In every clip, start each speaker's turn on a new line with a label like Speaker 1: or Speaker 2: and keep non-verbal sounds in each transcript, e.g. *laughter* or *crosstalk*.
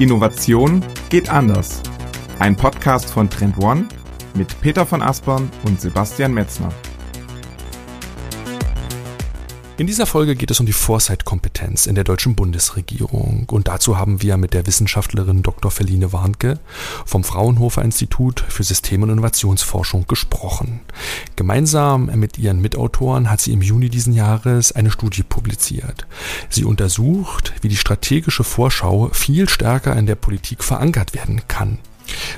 Speaker 1: Innovation geht anders. Ein Podcast von Trend One mit Peter von Aspern und Sebastian Metzner.
Speaker 2: In dieser Folge geht es um die Foresight-Kompetenz in der deutschen Bundesregierung. Und dazu haben wir mit der Wissenschaftlerin Dr. Feline Warnke vom Fraunhofer Institut für System- und Innovationsforschung gesprochen. Gemeinsam mit ihren Mitautoren hat sie im Juni diesen Jahres eine Studie publiziert. Sie untersucht, wie die strategische Vorschau viel stärker in der Politik verankert werden kann.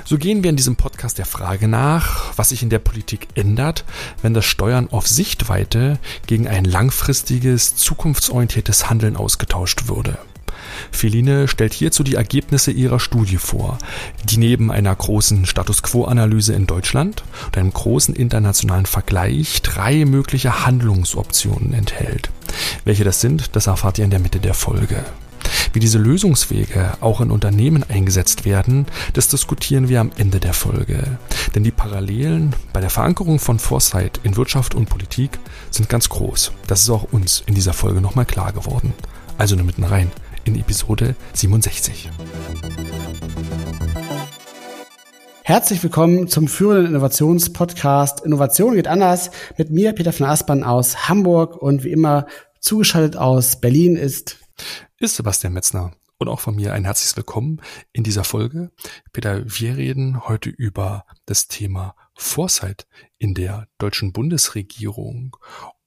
Speaker 2: So gehen wir in diesem Podcast der Frage nach, was sich in der Politik ändert, wenn das Steuern auf Sichtweite gegen ein langfristiges, zukunftsorientiertes Handeln ausgetauscht würde. Feline stellt hierzu die Ergebnisse ihrer Studie vor, die neben einer großen Status Quo-Analyse in Deutschland und einem großen internationalen Vergleich drei mögliche Handlungsoptionen enthält. Welche das sind, das erfahrt ihr in der Mitte der Folge. Wie diese Lösungswege auch in Unternehmen eingesetzt werden, das diskutieren wir am Ende der Folge. Denn die Parallelen bei der Verankerung von Foresight in Wirtschaft und Politik sind ganz groß. Das ist auch uns in dieser Folge nochmal klar geworden. Also nur mitten rein in Episode 67.
Speaker 3: Herzlich willkommen zum führenden Innovationspodcast Innovation geht anders mit mir, Peter von Aspern aus Hamburg und wie immer zugeschaltet aus Berlin ist
Speaker 2: ist Sebastian Metzner. Und auch von mir ein herzliches Willkommen in dieser Folge. Peter, wir reden heute über das Thema Foresight in der deutschen Bundesregierung.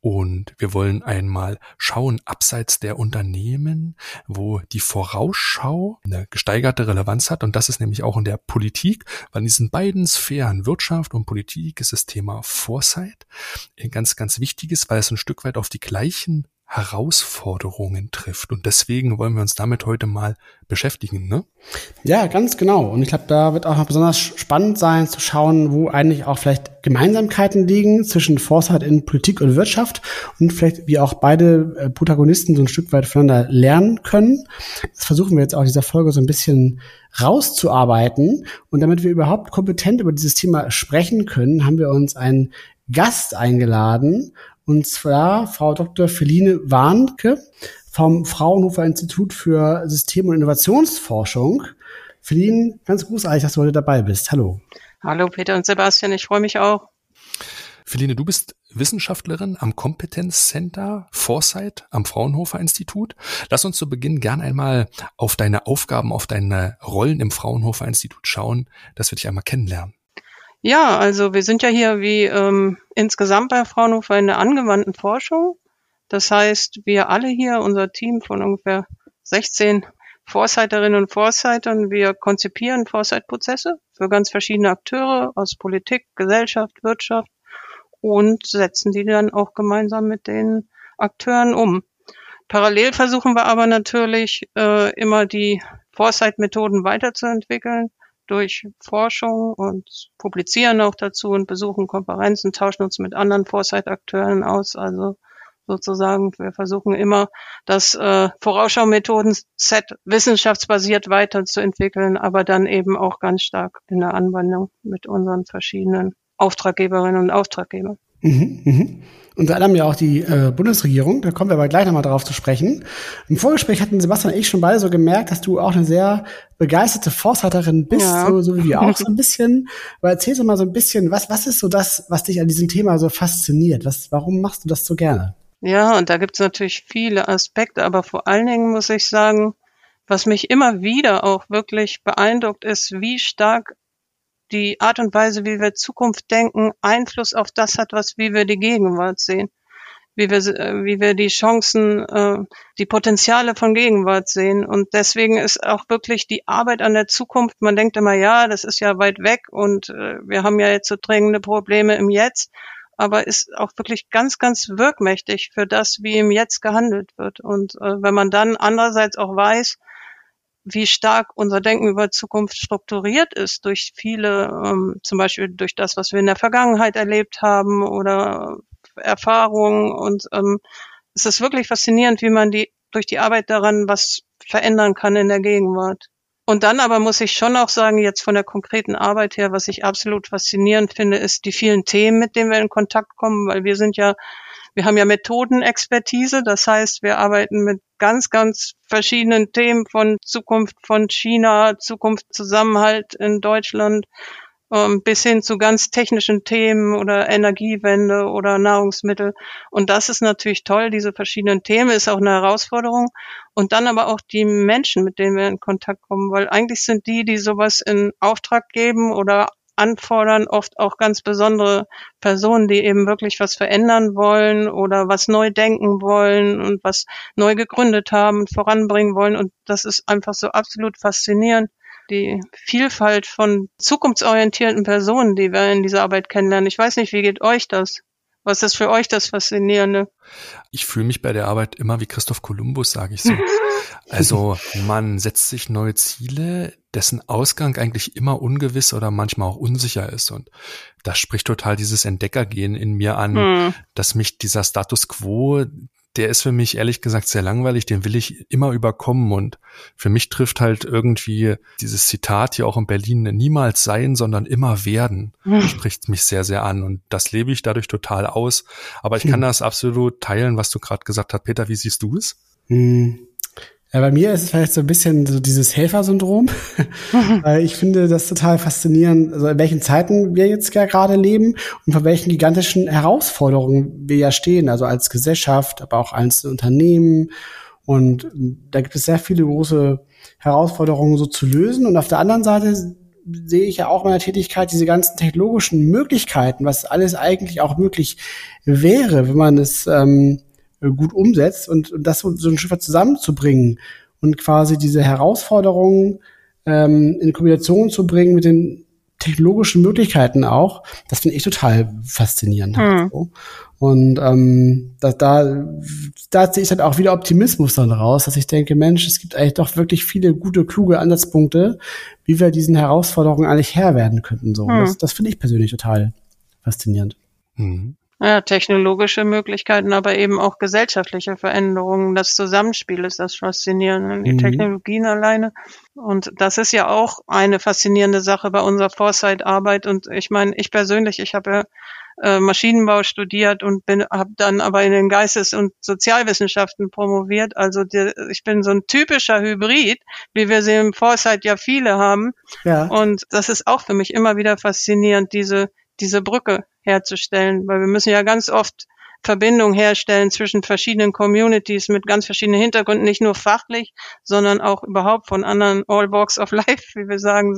Speaker 2: Und wir wollen einmal schauen, abseits der Unternehmen, wo die Vorausschau eine gesteigerte Relevanz hat. Und das ist nämlich auch in der Politik, weil in diesen beiden Sphären, Wirtschaft und Politik, ist das Thema Foresight ein ganz, ganz wichtiges, weil es ein Stück weit auf die gleichen Herausforderungen trifft. Und deswegen wollen wir uns damit heute mal beschäftigen, ne?
Speaker 3: Ja, ganz genau. Und ich glaube, da wird auch noch besonders spannend sein, zu schauen, wo eigentlich auch vielleicht Gemeinsamkeiten liegen zwischen Foresight in Politik und Wirtschaft und vielleicht wie auch beide äh, Protagonisten so ein Stück weit voneinander lernen können. Das versuchen wir jetzt auch in dieser Folge so ein bisschen rauszuarbeiten. Und damit wir überhaupt kompetent über dieses Thema sprechen können, haben wir uns einen Gast eingeladen und zwar Frau Dr. Feline Warnke vom Fraunhofer Institut für System- und Innovationsforschung. Feline, ganz großartig, dass du heute dabei bist. Hallo.
Speaker 4: Hallo Peter und Sebastian, ich freue mich auch.
Speaker 2: Feline, du bist Wissenschaftlerin am Kompetenzcenter Foresight am Fraunhofer Institut. Lass uns zu Beginn gern einmal auf deine Aufgaben, auf deine Rollen im Fraunhofer Institut schauen, dass wir dich einmal kennenlernen.
Speaker 4: Ja, also wir sind ja hier wie ähm, insgesamt bei Fraunhofer in der angewandten Forschung. Das heißt, wir alle hier, unser Team von ungefähr 16 Foresighterinnen und Foresightern, wir konzipieren Foresight-Prozesse für ganz verschiedene Akteure aus Politik, Gesellschaft, Wirtschaft und setzen die dann auch gemeinsam mit den Akteuren um. Parallel versuchen wir aber natürlich äh, immer die Foresight-Methoden weiterzuentwickeln durch Forschung und publizieren auch dazu und besuchen Konferenzen, tauschen uns mit anderen Foresight-Akteuren aus. Also sozusagen, wir versuchen immer, das äh, Vorausschau-Methoden-Set wissenschaftsbasiert weiterzuentwickeln, aber dann eben auch ganz stark in der Anwendung mit unseren verschiedenen Auftraggeberinnen und Auftraggebern. Mhm,
Speaker 3: mhm. Unter anderem ja auch die äh, Bundesregierung, da kommen wir aber gleich nochmal drauf zu sprechen. Im Vorgespräch hatten Sebastian und ich schon beide so gemerkt, dass du auch eine sehr begeisterte Forsthalterin bist, ja. so, so wie wir auch so *laughs* ein bisschen. Aber erzähl doch mal so ein bisschen, was, was ist so das, was dich an diesem Thema so fasziniert? Was, warum machst du das so gerne?
Speaker 4: Ja, und da gibt es natürlich viele Aspekte, aber vor allen Dingen muss ich sagen, was mich immer wieder auch wirklich beeindruckt ist, wie stark die Art und Weise, wie wir Zukunft denken, Einfluss auf das hat, was wie wir die Gegenwart sehen, wie wir äh, wie wir die Chancen, äh, die Potenziale von Gegenwart sehen. Und deswegen ist auch wirklich die Arbeit an der Zukunft. Man denkt immer, ja, das ist ja weit weg und äh, wir haben ja jetzt so drängende Probleme im Jetzt, aber ist auch wirklich ganz, ganz wirkmächtig für das, wie im Jetzt gehandelt wird. Und wenn man dann andererseits auch weiß, wie stark unser Denken über Zukunft strukturiert ist durch viele, ähm, zum Beispiel durch das, was wir in der Vergangenheit erlebt haben oder Erfahrungen. Und ähm, es ist wirklich faszinierend, wie man die durch die Arbeit daran was verändern kann in der Gegenwart. Und dann aber muss ich schon auch sagen, jetzt von der konkreten Arbeit her, was ich absolut faszinierend finde, ist die vielen Themen, mit denen wir in Kontakt kommen, weil wir sind ja Wir haben ja Methodenexpertise, das heißt, wir arbeiten mit ganz, ganz verschiedenen Themen von Zukunft von China, Zukunft Zusammenhalt in Deutschland, ähm, bis hin zu ganz technischen Themen oder Energiewende oder Nahrungsmittel. Und das ist natürlich toll, diese verschiedenen Themen, ist auch eine Herausforderung. Und dann aber auch die Menschen, mit denen wir in Kontakt kommen, weil eigentlich sind die, die sowas in Auftrag geben oder anfordern, oft auch ganz besondere Personen, die eben wirklich was verändern wollen oder was neu denken wollen und was neu gegründet haben und voranbringen wollen. Und das ist einfach so absolut faszinierend die Vielfalt von zukunftsorientierten Personen, die wir in dieser Arbeit kennenlernen. Ich weiß nicht, wie geht euch das? Was ist für euch das Faszinierende?
Speaker 2: Ich fühle mich bei der Arbeit immer wie Christoph Kolumbus, sage ich so. *laughs* Also man setzt sich neue Ziele, dessen Ausgang eigentlich immer ungewiss oder manchmal auch unsicher ist. Und das spricht total dieses Entdeckergehen in mir an, hm. dass mich dieser Status quo, der ist für mich ehrlich gesagt sehr langweilig, den will ich immer überkommen und für mich trifft halt irgendwie dieses Zitat hier auch in Berlin niemals sein, sondern immer werden, mhm. spricht mich sehr, sehr an und das lebe ich dadurch total aus. Aber ich kann hm. das absolut teilen, was du gerade gesagt hast. Peter, wie siehst du es?
Speaker 3: Hm. Ja, bei mir ist es vielleicht so ein bisschen so dieses Helfersyndrom, *laughs* weil ich finde das total faszinierend, also in welchen Zeiten wir jetzt ja gerade leben und vor welchen gigantischen Herausforderungen wir ja stehen, also als Gesellschaft, aber auch als Unternehmen. Und da gibt es sehr viele große Herausforderungen so zu lösen. Und auf der anderen Seite sehe ich ja auch meiner Tätigkeit diese ganzen technologischen Möglichkeiten, was alles eigentlich auch möglich wäre, wenn man es ähm, äh, gut umsetzt und, und das so, so ein Stück zusammenzubringen und quasi diese Herausforderungen ähm, in Kombination zu bringen mit den technologischen Möglichkeiten auch, das finde ich total faszinierend. Mhm. so. Und ähm, da, da, da sehe ich halt auch wieder Optimismus dann raus, dass ich denke, Mensch, es gibt eigentlich doch wirklich viele gute, kluge Ansatzpunkte, wie wir diesen Herausforderungen eigentlich Herr werden könnten. So. Mhm. Das, das finde ich persönlich total faszinierend.
Speaker 4: Mhm. Ja, technologische Möglichkeiten, aber eben auch gesellschaftliche Veränderungen. Das Zusammenspiel ist das Faszinierende, die mhm. Technologien alleine. Und das ist ja auch eine faszinierende Sache bei unserer Foresight-Arbeit. Und ich meine, ich persönlich, ich habe ja äh, Maschinenbau studiert und bin habe dann aber in den Geistes- und Sozialwissenschaften promoviert. Also die, ich bin so ein typischer Hybrid, wie wir sie im Foresight ja viele haben. Ja. Und das ist auch für mich immer wieder faszinierend, diese diese Brücke herzustellen, weil wir müssen ja ganz oft Verbindung herstellen zwischen verschiedenen Communities mit ganz verschiedenen Hintergründen, nicht nur fachlich, sondern auch überhaupt von anderen All Walks of Life, wie wir sagen.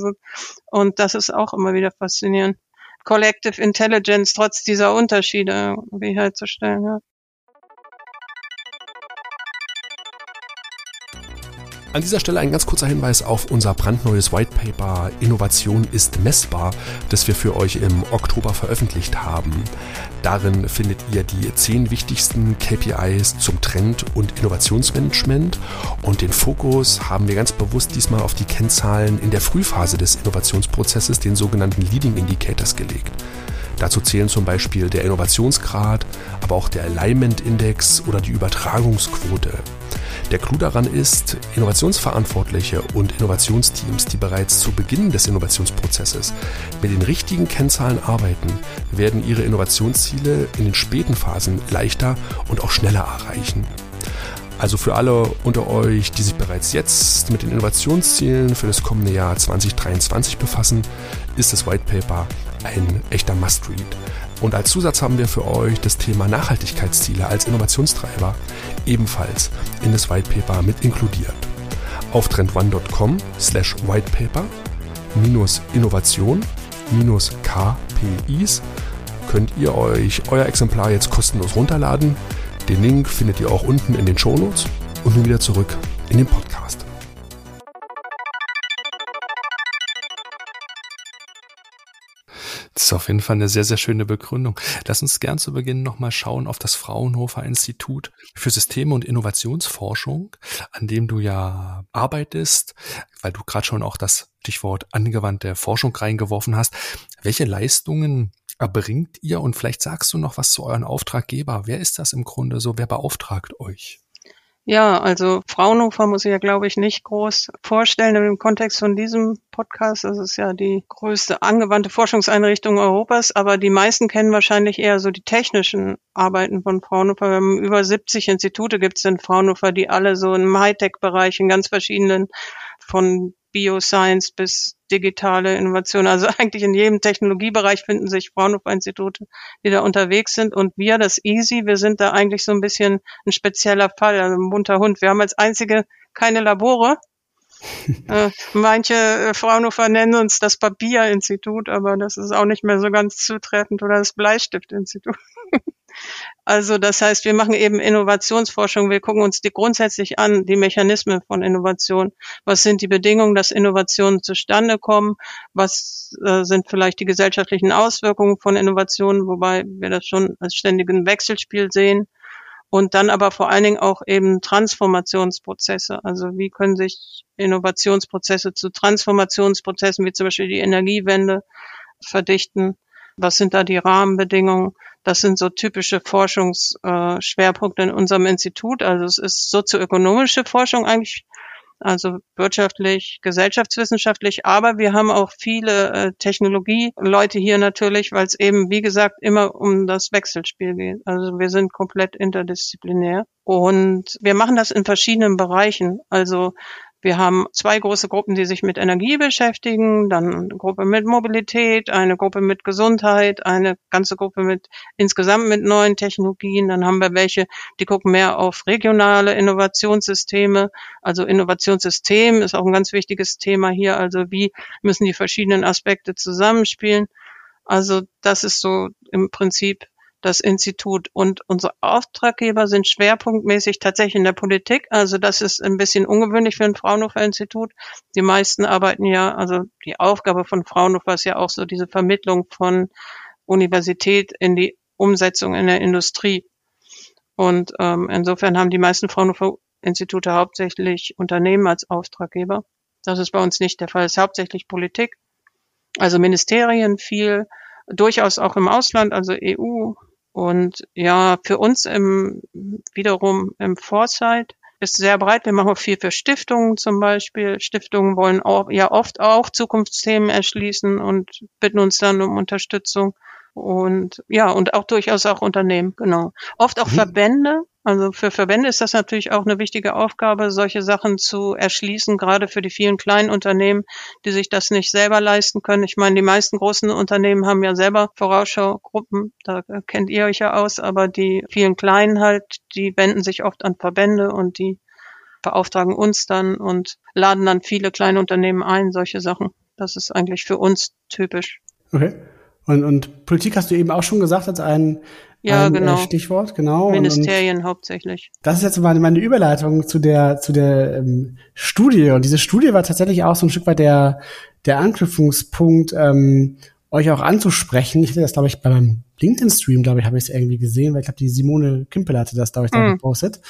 Speaker 4: Und das ist auch immer wieder faszinierend. Collective Intelligence trotz dieser Unterschiede wie herzustellen. Ja.
Speaker 2: An dieser Stelle ein ganz kurzer Hinweis auf unser brandneues White Paper Innovation ist messbar, das wir für euch im Oktober veröffentlicht haben. Darin findet ihr die zehn wichtigsten KPIs zum Trend- und Innovationsmanagement und den Fokus haben wir ganz bewusst diesmal auf die Kennzahlen in der Frühphase des Innovationsprozesses, den sogenannten Leading Indicators gelegt. Dazu zählen zum Beispiel der Innovationsgrad, aber auch der Alignment Index oder die Übertragungsquote. Der Clou daran ist, Innovationsverantwortliche und Innovationsteams, die bereits zu Beginn des Innovationsprozesses mit den richtigen Kennzahlen arbeiten, werden ihre Innovationsziele in den späten Phasen leichter und auch schneller erreichen. Also für alle unter euch, die sich bereits jetzt mit den Innovationszielen für das kommende Jahr 2023 befassen, ist das White Paper ein echter Must-Read. Und als Zusatz haben wir für euch das Thema Nachhaltigkeitsziele als Innovationstreiber ebenfalls in das White Paper mit inkludiert. Auf trendone.com slash whitepaper minus Innovation minus KPIs könnt ihr euch euer Exemplar jetzt kostenlos runterladen. Den Link findet ihr auch unten in den Shownotes und nun wieder zurück in den Podcast. Ist auf jeden Fall eine sehr, sehr schöne Begründung. Lass uns gern zu Beginn nochmal schauen auf das Fraunhofer Institut für Systeme und Innovationsforschung, an dem du ja arbeitest, weil du gerade schon auch das Stichwort angewandte Forschung reingeworfen hast. Welche Leistungen erbringt ihr? Und vielleicht sagst du noch was zu euren Auftraggeber. Wer ist das im Grunde so? Wer beauftragt euch?
Speaker 4: Ja, also Fraunhofer muss ich ja, glaube ich, nicht groß vorstellen im Kontext von diesem Podcast. Das ist ja die größte angewandte Forschungseinrichtung Europas, aber die meisten kennen wahrscheinlich eher so die technischen Arbeiten von Fraunhofer. Wir haben über 70 Institute gibt es in Fraunhofer, die alle so im Hightech-Bereich in ganz verschiedenen von Bioscience bis digitale Innovation. Also *laughs* eigentlich in jedem Technologiebereich finden sich Fraunhofer-Institute, die da unterwegs sind. Und wir, das EASY, wir sind da eigentlich so ein bisschen ein spezieller Fall, also ein bunter Hund. Wir haben als einzige keine Labore. *laughs* äh, manche äh, Fraunhofer nennen uns das Papierinstitut, aber das ist auch nicht mehr so ganz zutreffend oder das Bleistiftinstitut. *laughs* Also das heißt, wir machen eben Innovationsforschung. Wir gucken uns die grundsätzlich an, die Mechanismen von Innovation. Was sind die Bedingungen, dass Innovationen zustande kommen? Was äh, sind vielleicht die gesellschaftlichen Auswirkungen von Innovationen, wobei wir das schon als ständigen Wechselspiel sehen? Und dann aber vor allen Dingen auch eben Transformationsprozesse. Also wie können sich Innovationsprozesse zu Transformationsprozessen wie zum Beispiel die Energiewende verdichten? Was sind da die Rahmenbedingungen? Das sind so typische Forschungsschwerpunkte in unserem Institut. Also es ist sozioökonomische Forschung eigentlich, also wirtschaftlich, gesellschaftswissenschaftlich, aber wir haben auch viele äh, Technologieleute hier natürlich, weil es eben, wie gesagt, immer um das Wechselspiel geht. Also wir sind komplett interdisziplinär und wir machen das in verschiedenen Bereichen. Also wir haben zwei große Gruppen, die sich mit Energie beschäftigen, dann eine Gruppe mit Mobilität, eine Gruppe mit Gesundheit, eine ganze Gruppe mit insgesamt mit neuen Technologien. Dann haben wir welche, die gucken mehr auf regionale Innovationssysteme. Also Innovationssystem ist auch ein ganz wichtiges Thema hier. Also wie müssen die verschiedenen Aspekte zusammenspielen? Also das ist so im Prinzip das Institut. Und unsere Auftraggeber sind schwerpunktmäßig tatsächlich in der Politik. Also das ist ein bisschen ungewöhnlich für ein Fraunhofer-Institut. Die meisten arbeiten ja, also die Aufgabe von Fraunhofer ist ja auch so diese Vermittlung von Universität in die Umsetzung in der Industrie. Und ähm, insofern haben die meisten Fraunhofer-Institute hauptsächlich Unternehmen als Auftraggeber. Das ist bei uns nicht der Fall. Es ist hauptsächlich Politik. Also Ministerien viel, durchaus auch im Ausland, also EU, und ja, für uns im, wiederum im Foresight ist sehr breit. Wir machen auch viel für Stiftungen zum Beispiel. Stiftungen wollen auch, ja oft auch Zukunftsthemen erschließen und bitten uns dann um Unterstützung. Und ja, und auch durchaus auch Unternehmen, genau. Oft auch mhm. Verbände, also für Verbände ist das natürlich auch eine wichtige Aufgabe, solche Sachen zu erschließen, gerade für die vielen kleinen Unternehmen, die sich das nicht selber leisten können. Ich meine, die meisten großen Unternehmen haben ja selber Vorausschaugruppen, da kennt ihr euch ja aus, aber die vielen kleinen halt, die wenden sich oft an Verbände und die beauftragen uns dann und laden dann viele kleine Unternehmen ein, solche Sachen. Das ist eigentlich für uns typisch.
Speaker 3: Okay. Und, und Politik hast du eben auch schon gesagt als ein
Speaker 4: ja,
Speaker 3: ein,
Speaker 4: äh, genau.
Speaker 3: Äh, Stichwort, genau.
Speaker 4: Ministerien und, und hauptsächlich.
Speaker 3: Das ist jetzt meine, meine Überleitung zu der, zu der ähm, Studie. Und diese Studie war tatsächlich auch so ein Stück weit der, der Anknüpfungspunkt, ähm, euch auch anzusprechen. Ich hatte das, glaube ich, beim LinkedIn-Stream, glaube ich, habe ich es irgendwie gesehen, weil ich glaube, die Simone Kimpel hatte das, glaube ich, da mm. gepostet.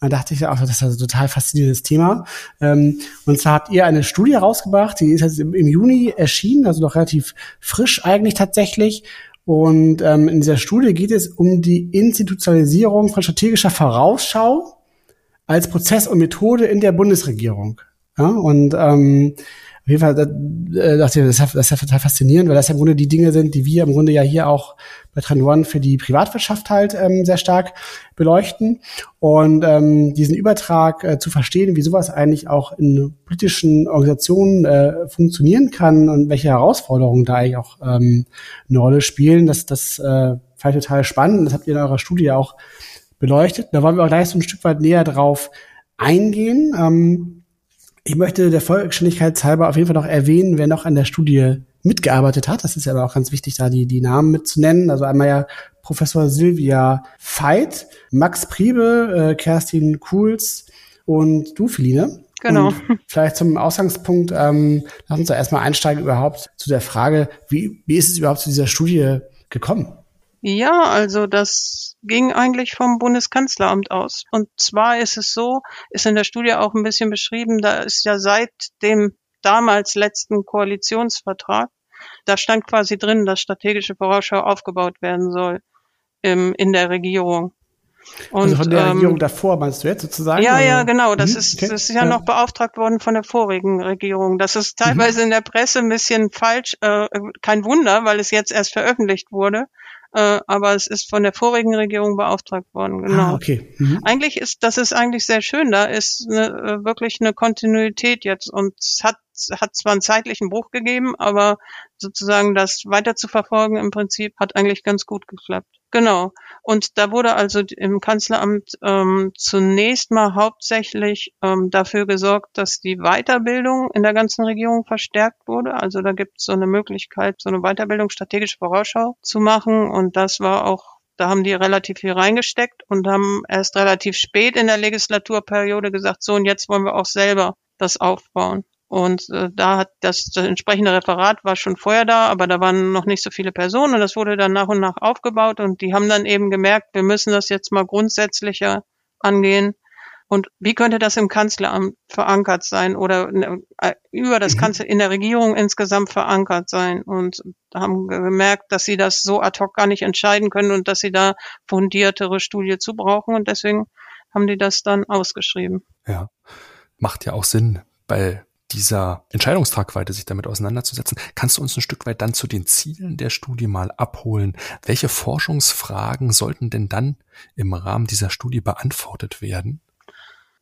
Speaker 3: Und da dachte ich auch, das ist ein total faszinierendes Thema. Ähm, und zwar habt ihr eine Studie rausgebracht, die ist jetzt im, im Juni erschienen, also noch relativ frisch eigentlich tatsächlich. Und ähm, in dieser Studie geht es um die Institutionalisierung von strategischer Vorausschau als Prozess und Methode in der Bundesregierung. Ja, und ähm, auf jeden Fall äh, dachte ich, das ist, ist total faszinierend, weil das ja im Grunde die Dinge sind, die wir im Grunde ja hier auch bei Trend One für die Privatwirtschaft halt ähm, sehr stark beleuchten. Und ähm, diesen Übertrag äh, zu verstehen, wie sowas eigentlich auch in politischen Organisationen äh, funktionieren kann und welche Herausforderungen da eigentlich auch ähm, eine Rolle spielen, das, das äh, fand ich total spannend. Das habt ihr in eurer Studie auch beleuchtet. Da wollen wir auch gleich so ein Stück weit näher drauf eingehen. Ähm, ich möchte der Vollständigkeit halber auf jeden Fall noch erwähnen, wer noch an der Studie mitgearbeitet hat. Das ist ja aber auch ganz wichtig, da die, die Namen mitzunennen. Also einmal ja Professor Silvia Veit, Max Priebe, äh, Kerstin Kuhls und du, Feline.
Speaker 4: Genau.
Speaker 3: Und vielleicht zum Ausgangspunkt, ähm, lass uns da erstmal einsteigen überhaupt zu der Frage, wie, wie ist es überhaupt zu dieser Studie gekommen?
Speaker 4: Ja, also das ging eigentlich vom Bundeskanzleramt aus. Und zwar ist es so, ist in der Studie auch ein bisschen beschrieben, da ist ja seit dem damals letzten Koalitionsvertrag, da stand quasi drin, dass strategische Vorausschau aufgebaut werden soll im, in der Regierung.
Speaker 3: Und, also von der ähm, Regierung davor meinst du jetzt sozusagen?
Speaker 4: Ja, oder? ja, genau. Das, mhm, ist, okay. das ist ja, ja, noch beauftragt worden von der vorigen Regierung. Das ist teilweise mhm. in der Presse ein bisschen falsch. Äh, kein Wunder, weil es jetzt erst veröffentlicht wurde äh, aber es ist von der vorigen Regierung beauftragt worden. Genau. Ah, okay. Mhm. Eigentlich ist das ist eigentlich sehr schön. Da ist eine, äh, wirklich eine Kontinuität jetzt und es hat hat zwar einen zeitlichen Bruch gegeben, aber sozusagen das weiter zu verfolgen im Prinzip hat eigentlich ganz gut geklappt. Genau. Und da wurde also im Kanzleramt ähm, zunächst mal hauptsächlich ähm, dafür gesorgt, dass die Weiterbildung in der ganzen Regierung verstärkt wurde. Also da gibt es so eine Möglichkeit, so eine Weiterbildung strategische Vorausschau zu machen. Und das war auch da haben die relativ viel reingesteckt und haben erst relativ spät in der Legislaturperiode gesagt, so und jetzt wollen wir auch selber das aufbauen. Und äh, da hat das, das entsprechende Referat war schon vorher da, aber da waren noch nicht so viele Personen und das wurde dann nach und nach aufgebaut und die haben dann eben gemerkt, wir müssen das jetzt mal grundsätzlicher angehen. Und wie könnte das im Kanzleramt verankert sein oder äh, über das mhm. Kanzler in der Regierung insgesamt verankert sein? Und haben gemerkt, dass sie das so ad hoc gar nicht entscheiden können und dass sie da fundiertere Studie zu brauchen und deswegen haben die das dann ausgeschrieben.
Speaker 2: Ja, macht ja auch Sinn, weil dieser Entscheidungstragweite sich damit auseinanderzusetzen. Kannst du uns ein Stück weit dann zu den Zielen der Studie mal abholen? Welche Forschungsfragen sollten denn dann im Rahmen dieser Studie beantwortet werden?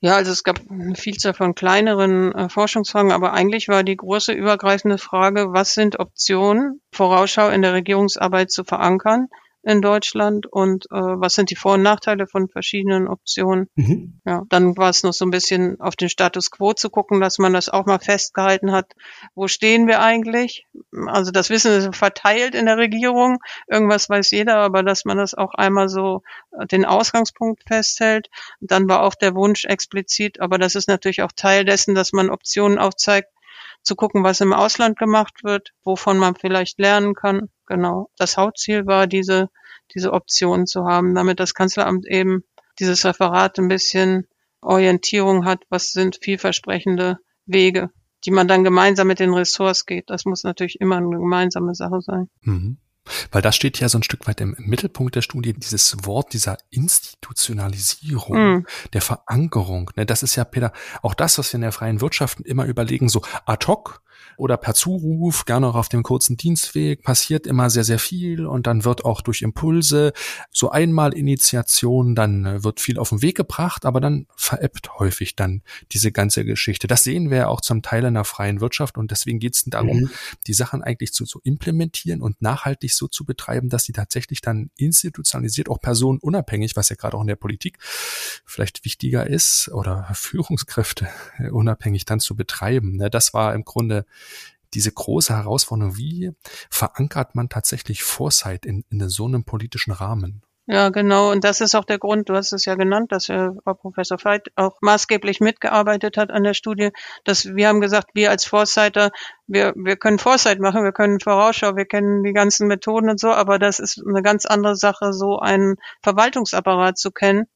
Speaker 4: Ja, also es gab eine Vielzahl von kleineren äh, Forschungsfragen, aber eigentlich war die große übergreifende Frage, was sind Optionen, Vorausschau in der Regierungsarbeit zu verankern? In Deutschland und äh, was sind die Vor- und Nachteile von verschiedenen Optionen. Mhm. Ja, dann war es noch so ein bisschen auf den Status quo zu gucken, dass man das auch mal festgehalten hat. Wo stehen wir eigentlich? Also das Wissen ist verteilt in der Regierung. Irgendwas weiß jeder, aber dass man das auch einmal so äh, den Ausgangspunkt festhält. Dann war auch der Wunsch explizit, aber das ist natürlich auch Teil dessen, dass man Optionen aufzeigt, zu gucken, was im Ausland gemacht wird, wovon man vielleicht lernen kann. Genau. Das Hauptziel war, diese, diese Option zu haben, damit das Kanzleramt eben dieses Referat ein bisschen Orientierung hat, was sind vielversprechende Wege, die man dann gemeinsam mit den Ressorts geht. Das muss natürlich immer eine gemeinsame Sache sein. Mhm.
Speaker 2: Weil das steht ja so ein Stück weit im Mittelpunkt der Studie, dieses Wort dieser Institutionalisierung, mm. der Verankerung. Ne, das ist ja, Peter, auch das, was wir in der freien Wirtschaft immer überlegen, so ad hoc, oder per Zuruf, gerne auch auf dem kurzen Dienstweg, passiert immer sehr, sehr viel und dann wird auch durch Impulse so einmal Initiation, dann äh, wird viel auf den Weg gebracht, aber dann veräppt häufig dann diese ganze Geschichte. Das sehen wir ja auch zum Teil in der freien Wirtschaft und deswegen geht es darum, mhm. die Sachen eigentlich zu, zu implementieren und nachhaltig so zu betreiben, dass sie tatsächlich dann institutionalisiert, auch personenunabhängig, was ja gerade auch in der Politik vielleicht wichtiger ist, oder *laughs* Führungskräfte unabhängig dann zu betreiben. Ne? Das war im Grunde diese große Herausforderung, wie verankert man tatsächlich Foresight in, in so einem politischen Rahmen?
Speaker 4: Ja, genau. Und das ist auch der Grund, du hast es ja genannt, dass Frau Professor Veit auch maßgeblich mitgearbeitet hat an der Studie, dass wir haben gesagt, wir als Foresighter, wir, wir können Foresight machen, wir können Vorausschau, wir kennen die ganzen Methoden und so, aber das ist eine ganz andere Sache, so einen Verwaltungsapparat zu kennen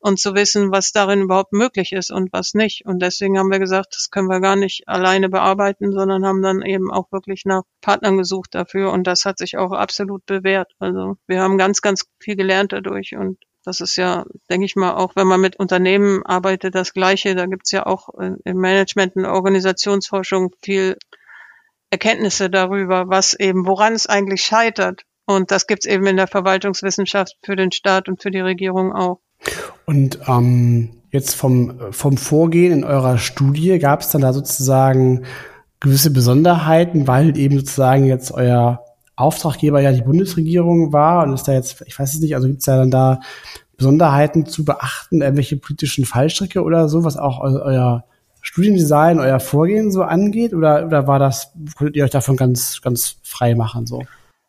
Speaker 4: und zu wissen, was darin überhaupt möglich ist und was nicht. Und deswegen haben wir gesagt, das können wir gar nicht alleine bearbeiten, sondern haben dann eben auch wirklich nach Partnern gesucht dafür. Und das hat sich auch absolut bewährt. Also wir haben ganz, ganz viel gelernt dadurch und das ist ja, denke ich mal, auch wenn man mit Unternehmen arbeitet, das Gleiche. Da gibt's ja auch im Management und Organisationsforschung viel Erkenntnisse darüber, was eben, woran es eigentlich scheitert. Und das gibt's eben in der Verwaltungswissenschaft für den Staat und für die Regierung auch.
Speaker 3: Und ähm, jetzt vom, vom Vorgehen in eurer Studie gab es dann da sozusagen gewisse Besonderheiten, weil eben sozusagen jetzt euer Auftraggeber ja die Bundesregierung war und ist da jetzt, ich weiß es nicht, also gibt es ja dann da Besonderheiten zu beachten, irgendwelche politischen Fallstricke oder so, was auch eu euer Studiendesign, euer Vorgehen so angeht? Oder, oder war das, konntet ihr euch davon ganz, ganz frei machen so?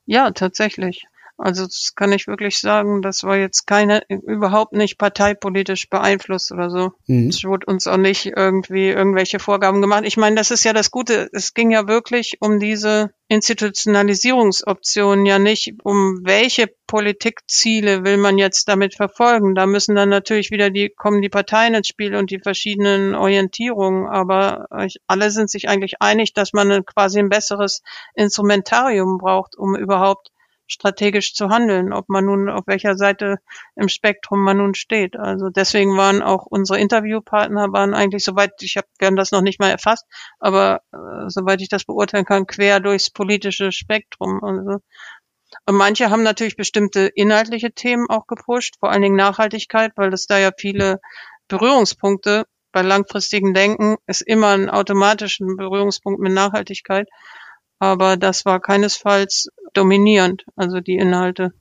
Speaker 4: Ja, tatsächlich. Also das kann ich wirklich sagen, das war jetzt keine, überhaupt nicht parteipolitisch beeinflusst oder so. Mhm. Es wurde uns auch nicht irgendwie irgendwelche Vorgaben gemacht. Ich meine, das ist ja das Gute. Es ging ja wirklich um diese Institutionalisierungsoption, ja nicht um welche Politikziele will man jetzt damit verfolgen. Da müssen dann natürlich wieder die, kommen die Parteien ins Spiel und die verschiedenen Orientierungen. Aber alle sind sich eigentlich einig, dass man quasi ein besseres Instrumentarium braucht, um überhaupt strategisch zu handeln, ob man nun auf welcher Seite im Spektrum man nun steht. Also deswegen waren auch unsere Interviewpartner waren eigentlich soweit ich habe gern das noch nicht mal erfasst, aber äh, soweit ich das beurteilen kann, quer durchs politische Spektrum. Also und manche haben natürlich bestimmte inhaltliche Themen auch gepusht, vor allen Dingen Nachhaltigkeit, weil es da ja viele Berührungspunkte bei langfristigem Denken ist immer ein automatischen Berührungspunkt mit Nachhaltigkeit. Aber das war keinesfalls dominierend, also die Inhalte.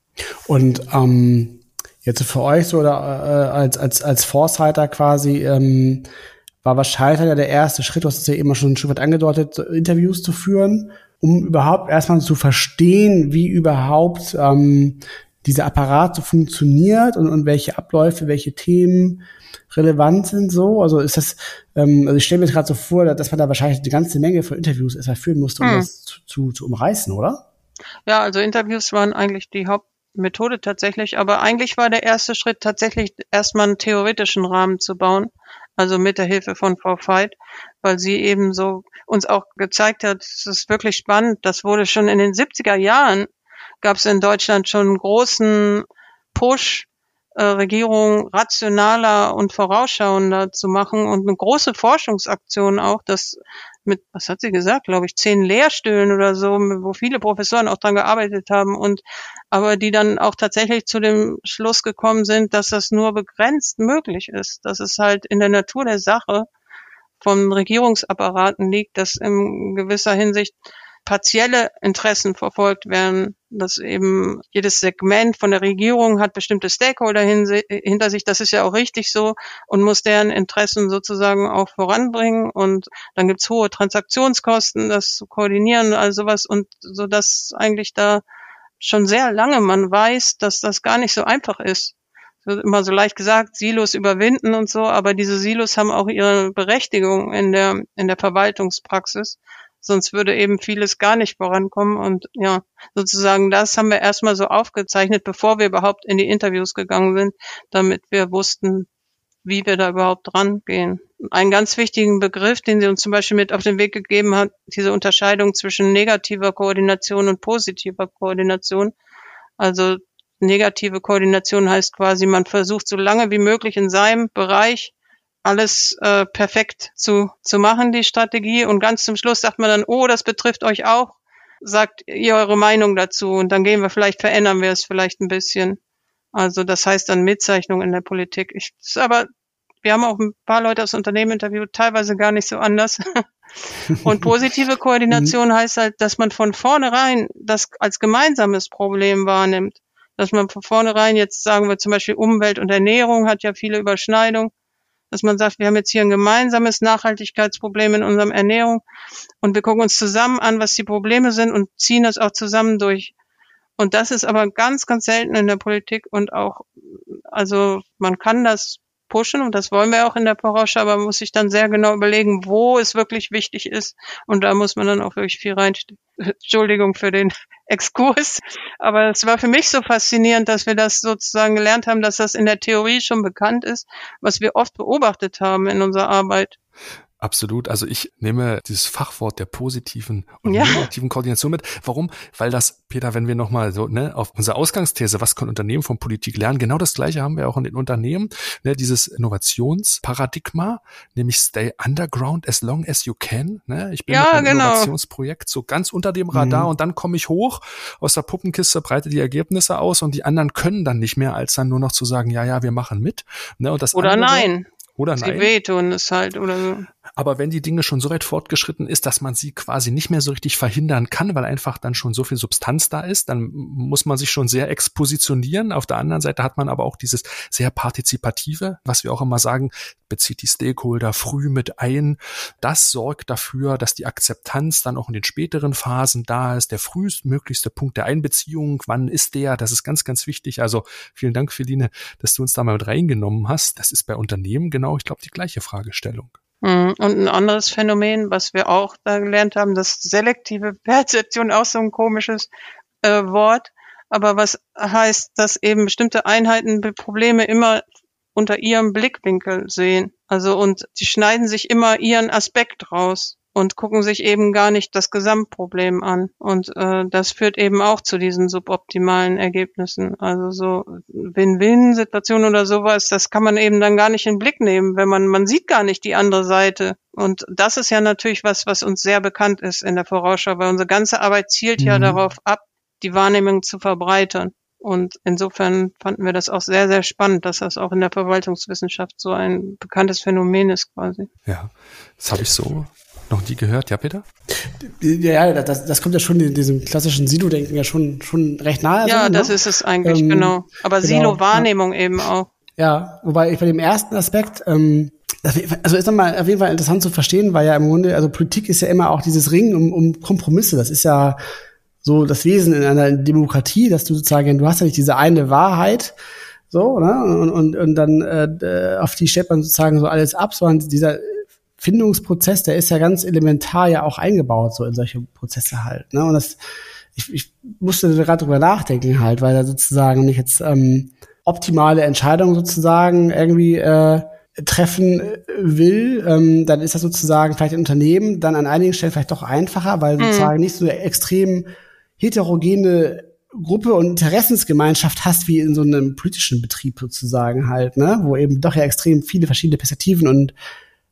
Speaker 3: Und ähm, jetzt für euch so oder äh, als als als Foresighter quasi ähm, war wahrscheinlich ja der erste Schritt, du hast es ja immer schon ein Stück weit angedeutet, Interviews zu führen um überhaupt erstmal zu verstehen, wie überhaupt ähm, dieser Apparat so funktioniert und, und welche Abläufe, welche Themen relevant sind so? Also ist das, ähm, also ich stelle mir gerade so vor, dass man da wahrscheinlich eine ganze Menge von Interviews erstmal führen musste, um hm. das zu, zu, zu umreißen, oder?
Speaker 4: Ja, also Interviews waren eigentlich die Hauptmethode tatsächlich, aber eigentlich war der erste Schritt tatsächlich erstmal einen theoretischen Rahmen zu bauen, also mit der Hilfe von Frau Veit, weil sie eben so uns auch gezeigt hat, es ist wirklich spannend, das wurde schon in den 70er Jahren, gab es in Deutschland schon einen großen Push, äh, Regierung rationaler und vorausschauender zu machen und eine große Forschungsaktion auch, das mit, was hat sie gesagt, glaube ich, zehn Lehrstühlen oder so, wo viele Professoren auch dran gearbeitet haben und aber die dann auch tatsächlich zu dem Schluss gekommen sind, dass das nur begrenzt möglich ist, dass es halt in der Natur der Sache von Regierungsapparaten liegt, dass in gewisser Hinsicht partielle Interessen verfolgt werden, dass eben jedes Segment von der Regierung hat bestimmte Stakeholder hinter sich, das ist ja auch richtig so und muss deren Interessen sozusagen auch voranbringen. Und dann gibt's hohe Transaktionskosten, das zu koordinieren, also sowas. Und so dass eigentlich da schon sehr lange man weiß, dass das gar nicht so einfach ist. immer so leicht gesagt, Silos überwinden und so, aber diese Silos haben auch ihre Berechtigung in der, in der Verwaltungspraxis sonst würde eben vieles gar nicht vorankommen. Und ja, sozusagen das haben wir erstmal so aufgezeichnet, bevor wir überhaupt in die Interviews gegangen sind, damit wir wussten, wie wir da überhaupt rangehen. Einen ganz wichtigen Begriff, den sie uns zum Beispiel mit auf den Weg gegeben hat, diese Unterscheidung zwischen negativer Koordination und positiver Koordination. Also negative Koordination heißt quasi, man versucht so lange wie möglich in seinem Bereich alles äh, perfekt zu, zu machen, die Strategie. Und ganz zum Schluss sagt man dann, oh, das betrifft euch auch. Sagt ihr eure Meinung dazu und dann gehen wir vielleicht, verändern wir es vielleicht ein bisschen. Also das heißt dann Mitzeichnung in der Politik. Ich, aber wir haben auch ein paar Leute aus Unternehmen interviewt, teilweise gar nicht so anders. *laughs* und positive *laughs* Koordination heißt halt, dass man von vornherein das als gemeinsames Problem wahrnimmt. Dass man von vornherein jetzt sagen wir zum Beispiel Umwelt und Ernährung hat ja viele Überschneidungen dass man sagt, wir haben jetzt hier ein gemeinsames Nachhaltigkeitsproblem in unserem Ernährung und wir gucken uns zusammen an, was die Probleme sind und ziehen das auch zusammen durch. Und das ist aber ganz, ganz selten in der Politik und auch, also man kann das pushen und das wollen wir auch in der Vorausschau, aber man muss sich dann sehr genau überlegen, wo es wirklich wichtig ist und da muss man dann auch wirklich viel reinstecken. Entschuldigung für den *laughs* Exkurs, aber es war für mich so faszinierend, dass wir das sozusagen gelernt haben, dass das in der Theorie schon bekannt ist, was wir oft beobachtet haben in unserer Arbeit.
Speaker 2: Absolut. Also ich nehme dieses Fachwort der positiven und ja. negativen Koordination mit. Warum? Weil das, Peter, wenn wir nochmal so, ne, auf unsere Ausgangsthese, was können Unternehmen von Politik lernen? Genau das Gleiche haben wir auch in den Unternehmen, ne, dieses Innovationsparadigma, nämlich stay underground as long as you can. Ne? Ich bin ja, mit genau. Innovationsprojekt so ganz unter dem Radar mhm. und dann komme ich hoch aus der Puppenkiste, breite die Ergebnisse aus und die anderen können dann nicht mehr, als dann nur noch zu sagen, ja, ja, wir machen mit. Ne? Und das
Speaker 4: Oder
Speaker 2: andere,
Speaker 4: nein.
Speaker 2: Oder nein.
Speaker 4: Sie wehtun es halt oder so.
Speaker 2: Aber wenn die Dinge schon so weit fortgeschritten ist, dass man sie quasi nicht mehr so richtig verhindern kann, weil einfach dann schon so viel Substanz da ist, dann muss man sich schon sehr expositionieren. Auf der anderen Seite hat man aber auch dieses sehr partizipative, was wir auch immer sagen, bezieht die Stakeholder früh mit ein. Das sorgt dafür, dass die Akzeptanz dann auch in den späteren Phasen da ist. Der frühestmöglichste Punkt der Einbeziehung, wann ist der? Das ist ganz, ganz wichtig. Also vielen Dank, Feline, dass du uns da mal mit reingenommen hast. Das ist bei Unternehmen genau, ich glaube, die gleiche Fragestellung.
Speaker 4: Mhm. Und ein anderes Phänomen, was wir auch da gelernt haben, das selektive *laughs* Perzeption, auch so ein komisches äh, Wort, aber was heißt, dass eben bestimmte Einheiten Probleme immer unter ihrem Blickwinkel sehen. Also und sie schneiden sich immer ihren Aspekt raus. Und gucken sich eben gar nicht das Gesamtproblem an. Und äh, das führt eben auch zu diesen suboptimalen Ergebnissen. Also so Win-Win-Situationen oder sowas, das kann man eben dann gar nicht in den Blick nehmen, wenn man, man sieht gar nicht die andere Seite. Und das ist ja natürlich was, was uns sehr bekannt ist in der Vorausschau, weil unsere ganze Arbeit zielt mhm. ja darauf ab, die Wahrnehmung zu verbreitern. Und insofern fanden wir das auch sehr, sehr spannend, dass das auch in der Verwaltungswissenschaft so ein bekanntes Phänomen ist quasi.
Speaker 2: Ja, das habe ich so noch nie gehört, ja, Peter?
Speaker 3: Ja, das, das kommt ja schon in diesem klassischen Silo-Denken ja schon, schon recht nahe.
Speaker 4: Ja, so, das ne? ist es eigentlich, ähm, genau. Aber genau, Silo-Wahrnehmung ja. eben auch.
Speaker 3: Ja, wobei ich bei dem ersten Aspekt, ähm, also ist nochmal auf jeden Fall interessant zu verstehen, weil ja im Grunde, also Politik ist ja immer auch dieses Ringen um, um Kompromisse. Das ist ja so das Wesen in einer Demokratie, dass du sozusagen, du hast ja nicht diese eine Wahrheit, so, ne? Und, und, und dann äh, auf die stellt man sozusagen so alles ab, sondern dieser Findungsprozess, der ist ja ganz elementar ja auch eingebaut, so in solche Prozesse halt. Ne? Und das, ich, ich musste gerade drüber nachdenken halt, weil da sozusagen nicht jetzt ähm, optimale Entscheidungen sozusagen irgendwie äh, treffen will, ähm, dann ist das sozusagen vielleicht ein Unternehmen dann an einigen Stellen vielleicht doch einfacher, weil mhm. sozusagen nicht so eine extrem heterogene Gruppe und Interessensgemeinschaft hast wie in so einem politischen Betrieb sozusagen halt, ne, wo eben doch ja extrem viele verschiedene Perspektiven und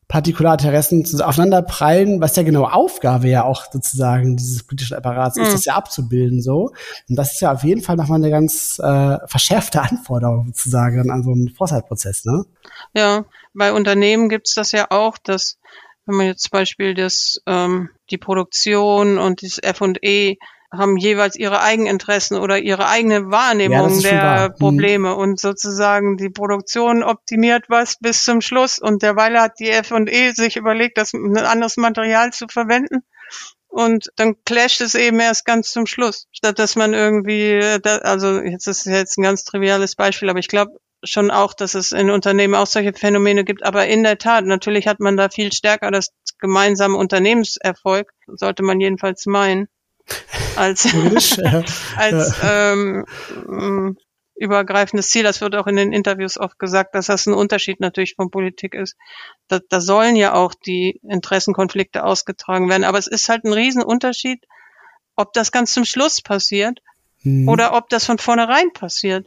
Speaker 3: Partikularinteressen aufeinander prallen, was ja genau Aufgabe ja auch sozusagen dieses politischen Apparats mhm. ist, das ja abzubilden so. Und das ist ja auf jeden Fall nochmal eine ganz äh, verschärfte *laughs* Anforderung sozusagen an so einen Foresight-Prozess, ne?
Speaker 4: Ja, bei Unternehmen gibt's das ja auch, dass wenn man jetzt zum Beispiel das, ähm, die Produktion und das F&E haben jeweils ihre Eigeninteressen oder ihre eigene Wahrnehmung ja, der mhm. Probleme mhm. und sozusagen die Produktion optimiert was bis zum Schluss und derweil hat die F&E sich überlegt, das ein anderes Material zu verwenden und dann clasht es eben erst ganz zum Schluss, statt dass man irgendwie, also jetzt ist jetzt ein ganz triviales Beispiel, aber ich glaube schon auch, dass es in Unternehmen auch solche Phänomene gibt, aber in der Tat, natürlich hat man da viel stärker das gemeinsame Unternehmenserfolg, sollte man jedenfalls meinen als, *laughs* als ähm, übergreifendes Ziel. Das wird auch in den Interviews oft gesagt, dass das ein Unterschied natürlich von Politik ist. Da, da sollen ja auch die Interessenkonflikte ausgetragen werden. Aber es ist halt ein Riesenunterschied, ob das ganz zum Schluss passiert mhm. oder ob das von vornherein passiert.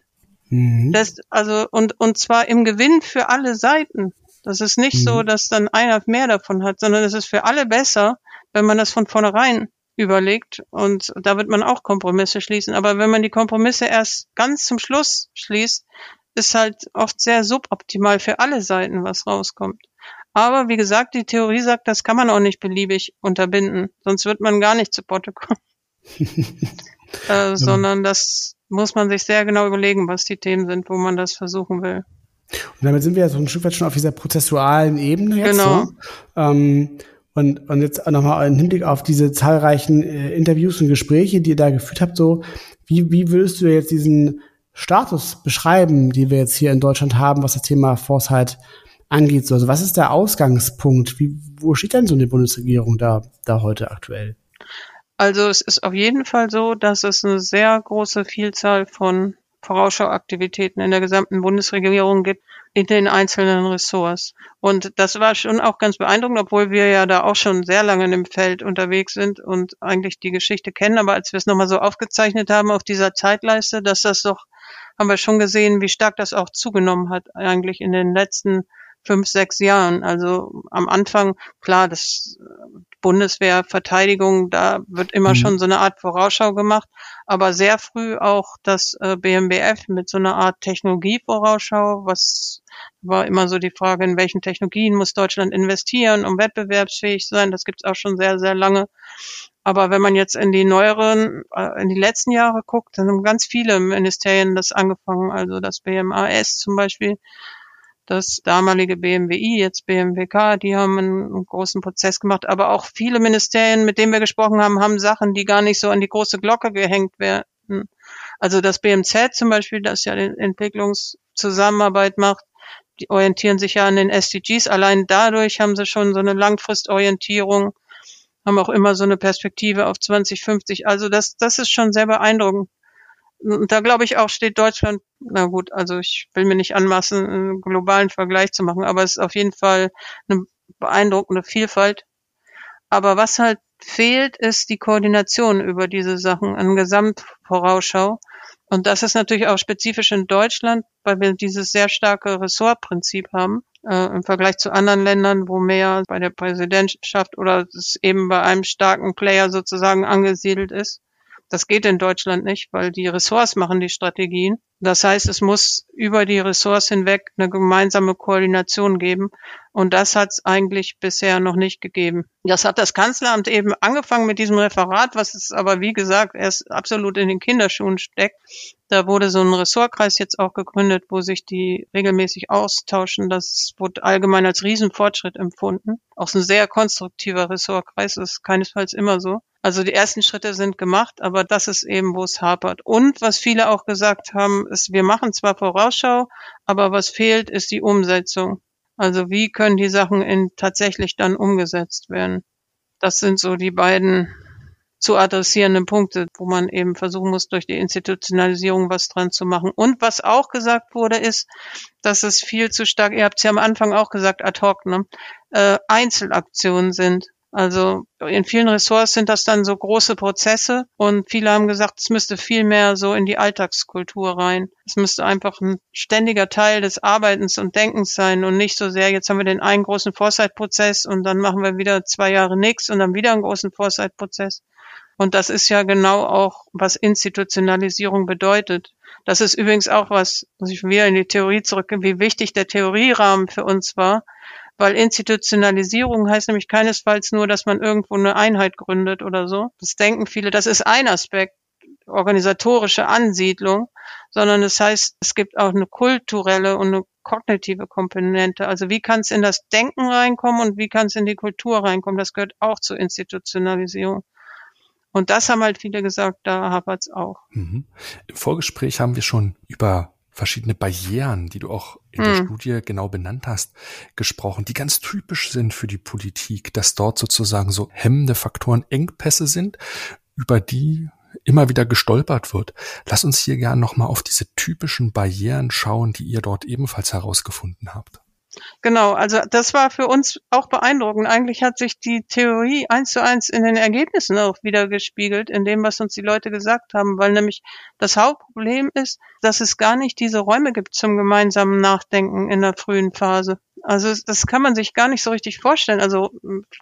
Speaker 4: Mhm. Das, also, und, und zwar im Gewinn für alle Seiten. Das ist nicht mhm. so, dass dann einer mehr davon hat, sondern es ist für alle besser, wenn man das von vornherein überlegt und da wird man auch Kompromisse schließen. Aber wenn man die Kompromisse erst ganz zum Schluss schließt, ist halt oft sehr suboptimal für alle Seiten, was rauskommt. Aber wie gesagt, die Theorie sagt, das kann man auch nicht beliebig unterbinden, sonst wird man gar nicht zu Potte kommen. *laughs* äh, sondern das muss man sich sehr genau überlegen, was die Themen sind, wo man das versuchen will.
Speaker 3: Und damit sind wir ja so ein Stück weit schon auf dieser prozessualen Ebene jetzt. Genau. So. Ähm, und, und jetzt nochmal im Hinblick auf diese zahlreichen äh, Interviews und Gespräche, die ihr da geführt habt, so, wie, wie würdest du jetzt diesen Status beschreiben, die wir jetzt hier in Deutschland haben, was das Thema Foresight angeht? So, also was ist der Ausgangspunkt? Wie, wo steht denn so eine Bundesregierung da, da heute aktuell?
Speaker 4: Also es ist auf jeden Fall so, dass es eine sehr große Vielzahl von Vorausschauaktivitäten in der gesamten Bundesregierung gibt, in den einzelnen Ressorts. Und das war schon auch ganz beeindruckend, obwohl wir ja da auch schon sehr lange in dem Feld unterwegs sind und eigentlich die Geschichte kennen. Aber als wir es nochmal so aufgezeichnet haben auf dieser Zeitleiste, dass das doch, haben wir schon gesehen, wie stark das auch zugenommen hat eigentlich in den letzten fünf, sechs Jahren. Also am Anfang, klar, das Bundeswehr, Verteidigung, da wird immer mhm. schon so eine Art Vorausschau gemacht, aber sehr früh auch das äh, BMBF mit so einer Art Technologievorausschau, was war immer so die Frage, in welchen Technologien muss Deutschland investieren, um wettbewerbsfähig zu sein. Das gibt's auch schon sehr, sehr lange. Aber wenn man jetzt in die neueren, äh, in die letzten Jahre guckt, dann haben ganz viele Ministerien das angefangen. Also das BMAS zum Beispiel das damalige BMWI, jetzt BMWK, die haben einen großen Prozess gemacht, aber auch viele Ministerien, mit denen wir gesprochen haben, haben Sachen, die gar nicht so an die große Glocke gehängt werden. Also das BMZ zum Beispiel, das ja die Entwicklungszusammenarbeit macht, die orientieren sich ja an den SDGs. Allein dadurch haben sie schon so eine Langfristorientierung, haben auch immer so eine Perspektive auf 2050. Also das, das ist schon sehr beeindruckend. Und da glaube ich auch, steht Deutschland, na gut, also ich will mir nicht anmaßen, einen globalen Vergleich zu machen, aber es ist auf jeden Fall eine beeindruckende Vielfalt. Aber was halt fehlt, ist die Koordination über diese Sachen, eine Gesamtvorausschau. Und das ist natürlich auch spezifisch in Deutschland, weil wir dieses sehr starke Ressortprinzip haben äh, im Vergleich zu anderen Ländern, wo mehr bei der Präsidentschaft oder es eben bei einem starken Player sozusagen angesiedelt ist. Das geht in Deutschland nicht, weil die Ressorts machen die Strategien. Das heißt, es muss über die Ressorts hinweg eine gemeinsame Koordination geben. Und das hat es eigentlich bisher noch nicht gegeben. Das hat das Kanzleramt eben angefangen mit diesem Referat, was es aber, wie gesagt, erst absolut in den Kinderschuhen steckt. Da wurde so ein Ressortkreis jetzt auch gegründet, wo sich die regelmäßig austauschen. Das wurde allgemein als Riesenfortschritt empfunden. Auch ein sehr konstruktiver Ressortkreis, ist keinesfalls immer so. Also die ersten Schritte sind gemacht, aber das ist eben, wo es hapert. Und was viele auch gesagt haben, ist, wir machen zwar Vorausschau, aber was fehlt, ist die Umsetzung. Also wie können die Sachen in tatsächlich dann umgesetzt werden? Das sind so die beiden zu adressierenden Punkte, wo man eben versuchen muss, durch die Institutionalisierung was dran zu machen. Und was auch gesagt wurde, ist, dass es viel zu stark, ihr habt es ja am Anfang auch gesagt, ad hoc, ne, äh, Einzelaktionen sind. Also in vielen Ressorts sind das dann so große Prozesse und viele haben gesagt, es müsste viel mehr so in die Alltagskultur rein. Es müsste einfach ein ständiger Teil des Arbeitens und Denkens sein und nicht so sehr, jetzt haben wir den einen großen Foresight-Prozess und dann machen wir wieder zwei Jahre nichts und dann wieder einen großen Foresight-Prozess. Und das ist ja genau auch, was Institutionalisierung bedeutet. Das ist übrigens auch was, muss ich wieder in die Theorie zurückgehen, wie wichtig der Theorierahmen für uns war weil Institutionalisierung heißt nämlich keinesfalls nur, dass man irgendwo eine Einheit gründet oder so. Das denken viele, das ist ein Aspekt, organisatorische Ansiedlung, sondern es heißt, es gibt auch eine kulturelle und eine kognitive Komponente. Also wie kann es in das Denken reinkommen und wie kann es in die Kultur reinkommen? Das gehört auch zur Institutionalisierung. Und das haben halt viele gesagt, da hapert es auch.
Speaker 2: Mhm. Im Vorgespräch haben wir schon über verschiedene Barrieren, die du auch in der hm. Studie genau benannt hast, gesprochen, die ganz typisch sind für die Politik, dass dort sozusagen so hemmende Faktoren Engpässe sind, über die immer wieder gestolpert wird. Lass uns hier gern nochmal auf diese typischen Barrieren schauen, die ihr dort ebenfalls herausgefunden habt.
Speaker 4: Genau, also das war für uns auch beeindruckend. Eigentlich hat sich die Theorie eins zu eins in den Ergebnissen auch wieder gespiegelt, in dem, was uns die Leute gesagt haben, weil nämlich das Hauptproblem ist, dass es gar nicht diese Räume gibt zum gemeinsamen Nachdenken in der frühen Phase. Also das kann man sich gar nicht so richtig vorstellen. Also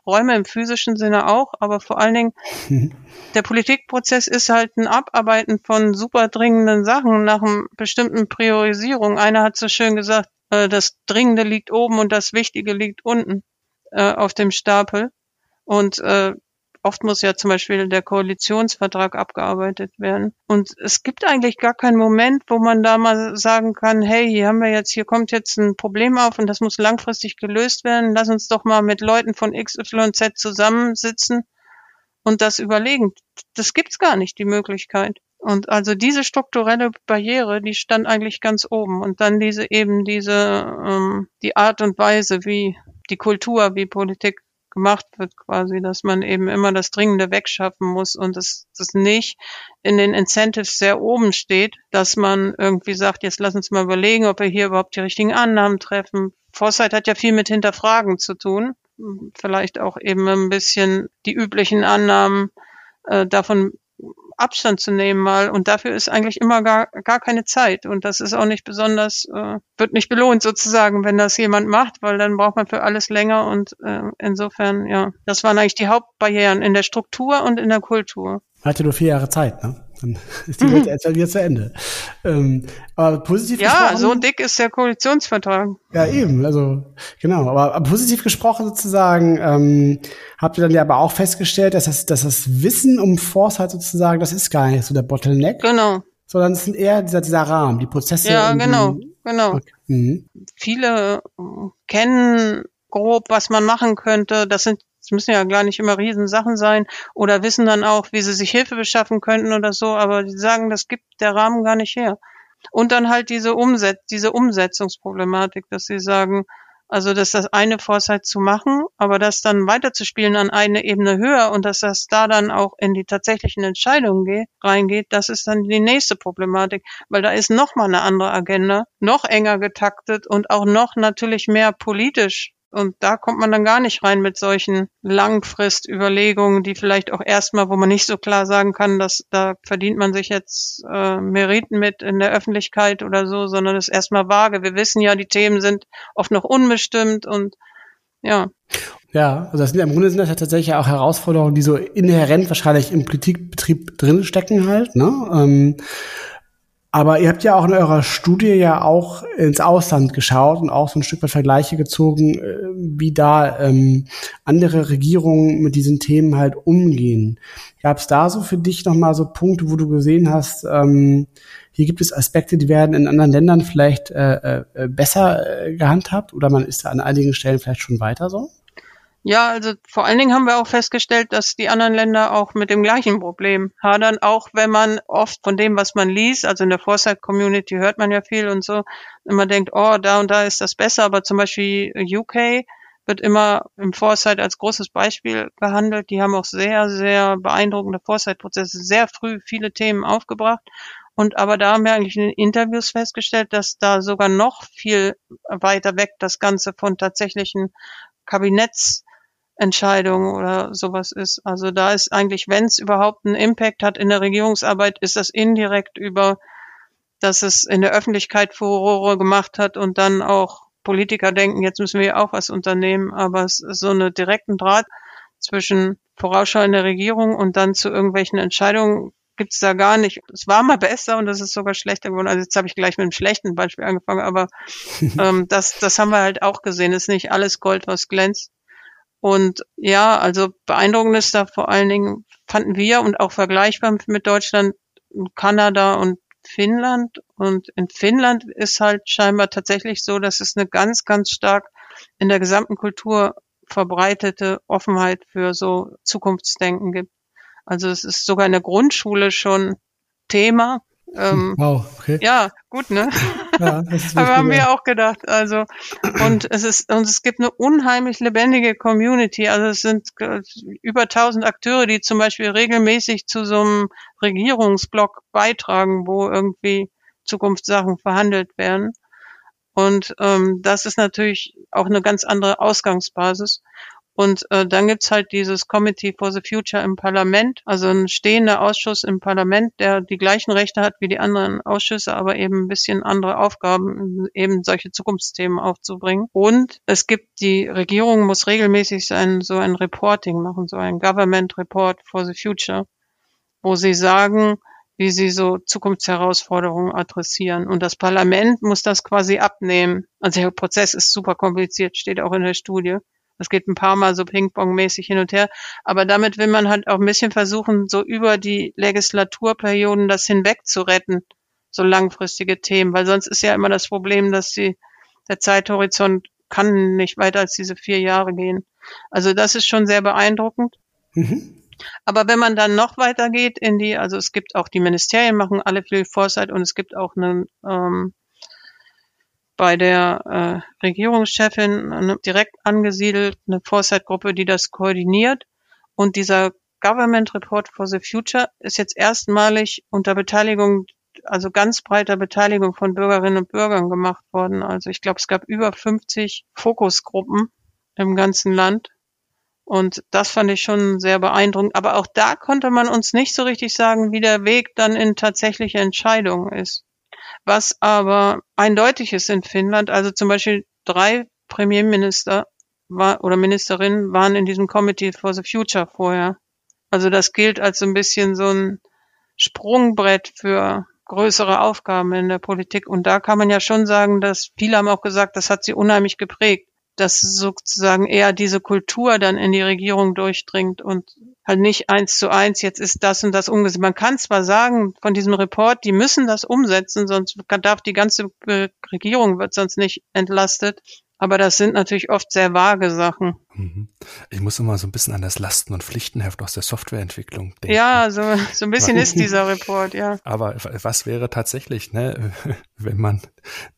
Speaker 4: Räume im physischen Sinne auch, aber vor allen Dingen *laughs* der Politikprozess ist halt ein Abarbeiten von super dringenden Sachen nach einer bestimmten Priorisierung. Einer hat so schön gesagt, das Dringende liegt oben und das Wichtige liegt unten äh, auf dem Stapel. Und äh, oft muss ja zum Beispiel der Koalitionsvertrag abgearbeitet werden. Und es gibt eigentlich gar keinen Moment, wo man da mal sagen kann, hey, hier haben wir jetzt, hier kommt jetzt ein Problem auf und das muss langfristig gelöst werden. Lass uns doch mal mit Leuten von XYZ zusammensitzen und das überlegen. Das gibt's gar nicht, die Möglichkeit. Und also diese strukturelle Barriere, die stand eigentlich ganz oben. Und dann diese eben diese ähm, die Art und Weise, wie die Kultur, wie Politik gemacht wird, quasi, dass man eben immer das Dringende wegschaffen muss und es das nicht in den Incentives sehr oben steht, dass man irgendwie sagt, jetzt lass uns mal überlegen, ob wir hier überhaupt die richtigen Annahmen treffen. Foresight hat ja viel mit Hinterfragen zu tun. Vielleicht auch eben ein bisschen die üblichen Annahmen äh, davon Abstand zu nehmen mal. Und dafür ist eigentlich immer gar, gar keine Zeit. Und das ist auch nicht besonders, äh, wird nicht belohnt sozusagen, wenn das jemand macht, weil dann braucht man für alles länger. Und äh, insofern, ja, das waren eigentlich die Hauptbarrieren in der Struktur und in der Kultur.
Speaker 3: Hatte nur vier Jahre Zeit, ne? Dann *laughs* ist die Welt jetzt wieder zu Ende. Ähm, aber positiv
Speaker 4: ja, gesprochen. Ja, so dick ist der Koalitionsvertrag.
Speaker 3: Ja, eben, also genau. Aber, aber positiv gesprochen sozusagen, ähm, habt ihr dann ja aber auch festgestellt, dass das, dass das Wissen um Foresight sozusagen, das ist gar nicht so der Bottleneck.
Speaker 4: Genau.
Speaker 3: Sondern es sind eher dieser, dieser Rahmen, die Prozesse.
Speaker 4: Ja, genau, genau. Okay. Mhm. Viele kennen grob, was man machen könnte. Das sind es müssen ja gar nicht immer Riesensachen sein oder wissen dann auch, wie sie sich Hilfe beschaffen könnten oder so, aber die sagen, das gibt der Rahmen gar nicht her. Und dann halt diese Umset diese Umsetzungsproblematik, dass sie sagen, also dass das eine Foresight zu machen, aber das dann weiterzuspielen an eine Ebene höher und dass das da dann auch in die tatsächlichen Entscheidungen geht, reingeht, das ist dann die nächste Problematik, weil da ist noch mal eine andere Agenda, noch enger getaktet und auch noch natürlich mehr politisch Und da kommt man dann gar nicht rein mit solchen Langfristüberlegungen, die vielleicht auch erstmal, wo man nicht so klar sagen kann, dass da verdient man sich jetzt äh, Meriten mit in der Öffentlichkeit oder so, sondern es ist erstmal vage. Wir wissen ja, die Themen sind oft noch unbestimmt und ja.
Speaker 3: Ja, also das sind im Grunde sind das ja tatsächlich auch Herausforderungen, die so inhärent wahrscheinlich im Politikbetrieb drinstecken halt, ne? Ähm, aber ihr habt ja auch in eurer Studie ja auch ins Ausland geschaut und auch so ein Stück weit Vergleiche gezogen, äh, wie da ähm, andere Regierungen mit diesen Themen halt umgehen. Gab es da so für dich nochmal so Punkte, wo du gesehen hast, ähm, hier gibt es Aspekte, die werden in anderen Ländern vielleicht äh, äh, besser äh, gehandhabt oder man ist da an einigen Stellen vielleicht schon weiter so?
Speaker 4: Ja, also vor allen Dingen haben wir auch festgestellt, dass die anderen Länder auch mit dem gleichen Problem hadern, auch wenn man oft von dem, was man liest, also in der Foresight-Community hört man ja viel und so, immer denkt, oh, da und da ist das besser, aber zum Beispiel UK wird immer im Foresight als großes Beispiel gehandelt. Die haben auch sehr, sehr beeindruckende Foresight-Prozesse, sehr früh viele Themen aufgebracht. Und aber da haben wir eigentlich in den Interviews festgestellt, dass da sogar noch viel weiter weg das Ganze von tatsächlichen Kabinetts Entscheidung oder sowas ist. Also da ist eigentlich, wenn es überhaupt einen Impact hat in der Regierungsarbeit, ist das indirekt über, dass es in der Öffentlichkeit Furore gemacht hat und dann auch Politiker denken, jetzt müssen wir auch was unternehmen, aber es ist so eine direkten Draht zwischen Vorausschau in der Regierung und dann zu irgendwelchen Entscheidungen gibt's da gar nicht. Es war mal besser und es ist sogar schlechter geworden. Also jetzt habe ich gleich mit einem schlechten Beispiel angefangen, aber *laughs* ähm, das, das haben wir halt auch gesehen. Es ist nicht alles Gold, was glänzt. Und ja, also beeindruckend ist da vor allen Dingen, fanden wir und auch vergleichbar mit Deutschland, Kanada und Finnland. Und in Finnland ist halt scheinbar tatsächlich so, dass es eine ganz, ganz stark in der gesamten Kultur verbreitete Offenheit für so Zukunftsdenken gibt. Also es ist sogar in der Grundschule schon Thema. Ähm, *laughs* wow, okay. Ja, gut, ne? Ja, *laughs* Aber haben wir auch gedacht. Also und es ist und es gibt eine unheimlich lebendige Community. Also es sind über 1000 Akteure, die zum Beispiel regelmäßig zu so einem Regierungsblock beitragen, wo irgendwie Zukunftssachen verhandelt werden. Und ähm, das ist natürlich auch eine ganz andere Ausgangsbasis. Und äh, dann gibt's halt dieses Committee for the Future im Parlament, also ein stehender Ausschuss im Parlament, der die gleichen Rechte hat wie die anderen Ausschüsse, aber eben ein bisschen andere Aufgaben, eben solche Zukunftsthemen aufzubringen. Und es gibt, die Regierung muss regelmäßig sein, so ein Reporting machen, so ein Government Report for the Future, wo sie sagen, wie sie so Zukunftsherausforderungen adressieren. Und das Parlament muss das quasi abnehmen. Also der Prozess ist super kompliziert, steht auch in der Studie. Das geht ein paar Mal so Ping-Pong-mäßig hin und her. Aber damit will man halt auch ein bisschen versuchen, so über die Legislaturperioden das hinweg zu retten, so langfristige Themen, weil sonst ist ja immer das Problem, dass die, der Zeithorizont kann nicht weiter als diese vier Jahre gehen. Also das ist schon sehr beeindruckend. Mhm. Aber wenn man dann noch weiter geht in die, also es gibt auch die Ministerien machen alle viel Foresight und es gibt auch einen ähm, bei der äh, Regierungschefin eine, direkt angesiedelt, eine Foresight-Gruppe, die das koordiniert. Und dieser Government Report for the Future ist jetzt erstmalig unter Beteiligung, also ganz breiter Beteiligung von Bürgerinnen und Bürgern gemacht worden. Also ich glaube, es gab über 50 Fokusgruppen im ganzen Land. Und das fand ich schon sehr beeindruckend. Aber auch da konnte man uns nicht so richtig sagen, wie der Weg dann in tatsächliche Entscheidungen ist. Was aber eindeutig ist in Finnland, also zum Beispiel drei Premierminister war, oder Ministerinnen waren in diesem Committee for the Future vorher. Also das gilt als so ein bisschen so ein Sprungbrett für größere Aufgaben in der Politik. Und da kann man ja schon sagen, dass viele haben auch gesagt, das hat sie unheimlich geprägt dass sozusagen eher diese Kultur dann in die Regierung durchdringt und halt nicht eins zu eins, jetzt ist das und das umgesetzt. Man kann zwar sagen von diesem Report, die müssen das umsetzen, sonst darf die ganze Regierung wird sonst nicht entlastet. Aber das sind natürlich oft sehr vage Sachen. Mhm.
Speaker 2: Ich muss immer so ein bisschen an das Lasten- und Pflichtenheft aus der Softwareentwicklung denken.
Speaker 4: Ja, so, so ein bisschen ist dieser Report, ja.
Speaker 2: Aber was wäre tatsächlich, ne, *laughs* wenn man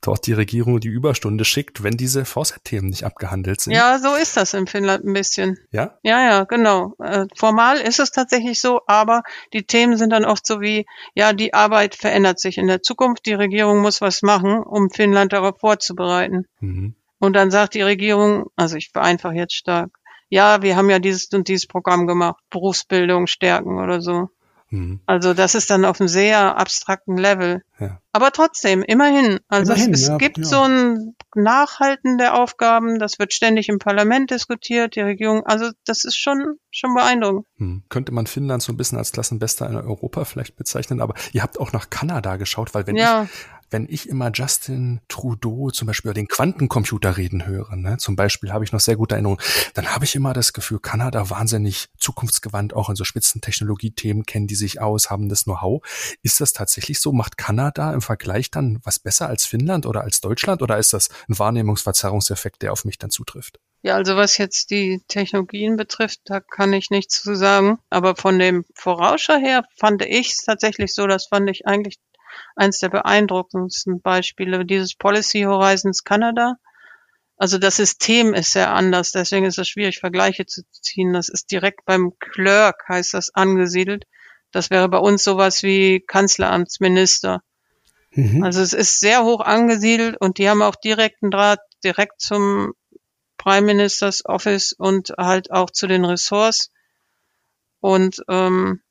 Speaker 2: dort die Regierung die Überstunde schickt, wenn diese Foresight-Themen nicht abgehandelt sind?
Speaker 4: Ja, so ist das in Finnland ein bisschen.
Speaker 2: Ja?
Speaker 4: Ja, ja, genau. Äh, formal ist es tatsächlich so, aber die Themen sind dann oft so wie, ja, die Arbeit verändert sich in der Zukunft, die Regierung muss was machen, um Finnland darauf vorzubereiten. Mhm. Und dann sagt die Regierung, also ich vereinfache jetzt stark, ja, wir haben ja dieses und dieses Programm gemacht, Berufsbildung stärken oder so. Mhm. Also das ist dann auf einem sehr abstrakten Level. Ja. Aber trotzdem, immerhin. Also immerhin, es, es ja, gibt ja. so ein Nachhalten der Aufgaben, das wird ständig im Parlament diskutiert, die Regierung, also das ist schon, schon beeindruckend.
Speaker 2: Hm. Könnte man Finnland so ein bisschen als Klassenbester in Europa vielleicht bezeichnen, aber ihr habt auch nach Kanada geschaut, weil wenn ich wenn ich immer Justin Trudeau zum Beispiel über den Quantencomputer reden höre, ne, zum Beispiel habe ich noch sehr gute Erinnerungen, dann habe ich immer das Gefühl, Kanada wahnsinnig zukunftsgewandt, auch in so Spitzentechnologiethemen kennen die sich aus, haben das Know-how. Ist das tatsächlich so? Macht Kanada im Vergleich dann was besser als Finnland oder als Deutschland oder ist das ein Wahrnehmungsverzerrungseffekt, der auf mich dann zutrifft?
Speaker 4: Ja, also was jetzt die Technologien betrifft, da kann ich nichts zu sagen. Aber von dem Vorausschau her fand ich es tatsächlich so, das fand ich eigentlich eins der beeindruckendsten Beispiele, dieses Policy Horizons Canada. Also das System ist sehr anders, deswegen ist es schwierig, Vergleiche zu ziehen. Das ist direkt beim Clerk, heißt das, angesiedelt. Das wäre bei uns sowas wie Kanzleramtsminister. Mhm. Also es ist sehr hoch angesiedelt und die haben auch direkten Draht direkt zum Prime Ministers Office und halt auch zu den Ressorts. Und ähm,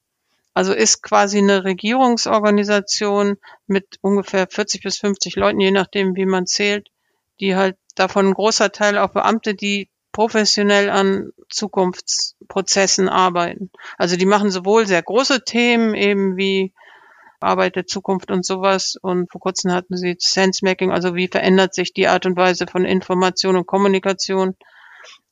Speaker 4: also ist quasi eine Regierungsorganisation mit ungefähr 40 bis 50 Leuten, je nachdem, wie man zählt, die halt davon ein großer Teil auch Beamte, die professionell an Zukunftsprozessen arbeiten. Also die machen sowohl sehr große Themen eben wie Arbeit der Zukunft und sowas. Und vor kurzem hatten sie Sensemaking, also wie verändert sich die Art und Weise von Information und Kommunikation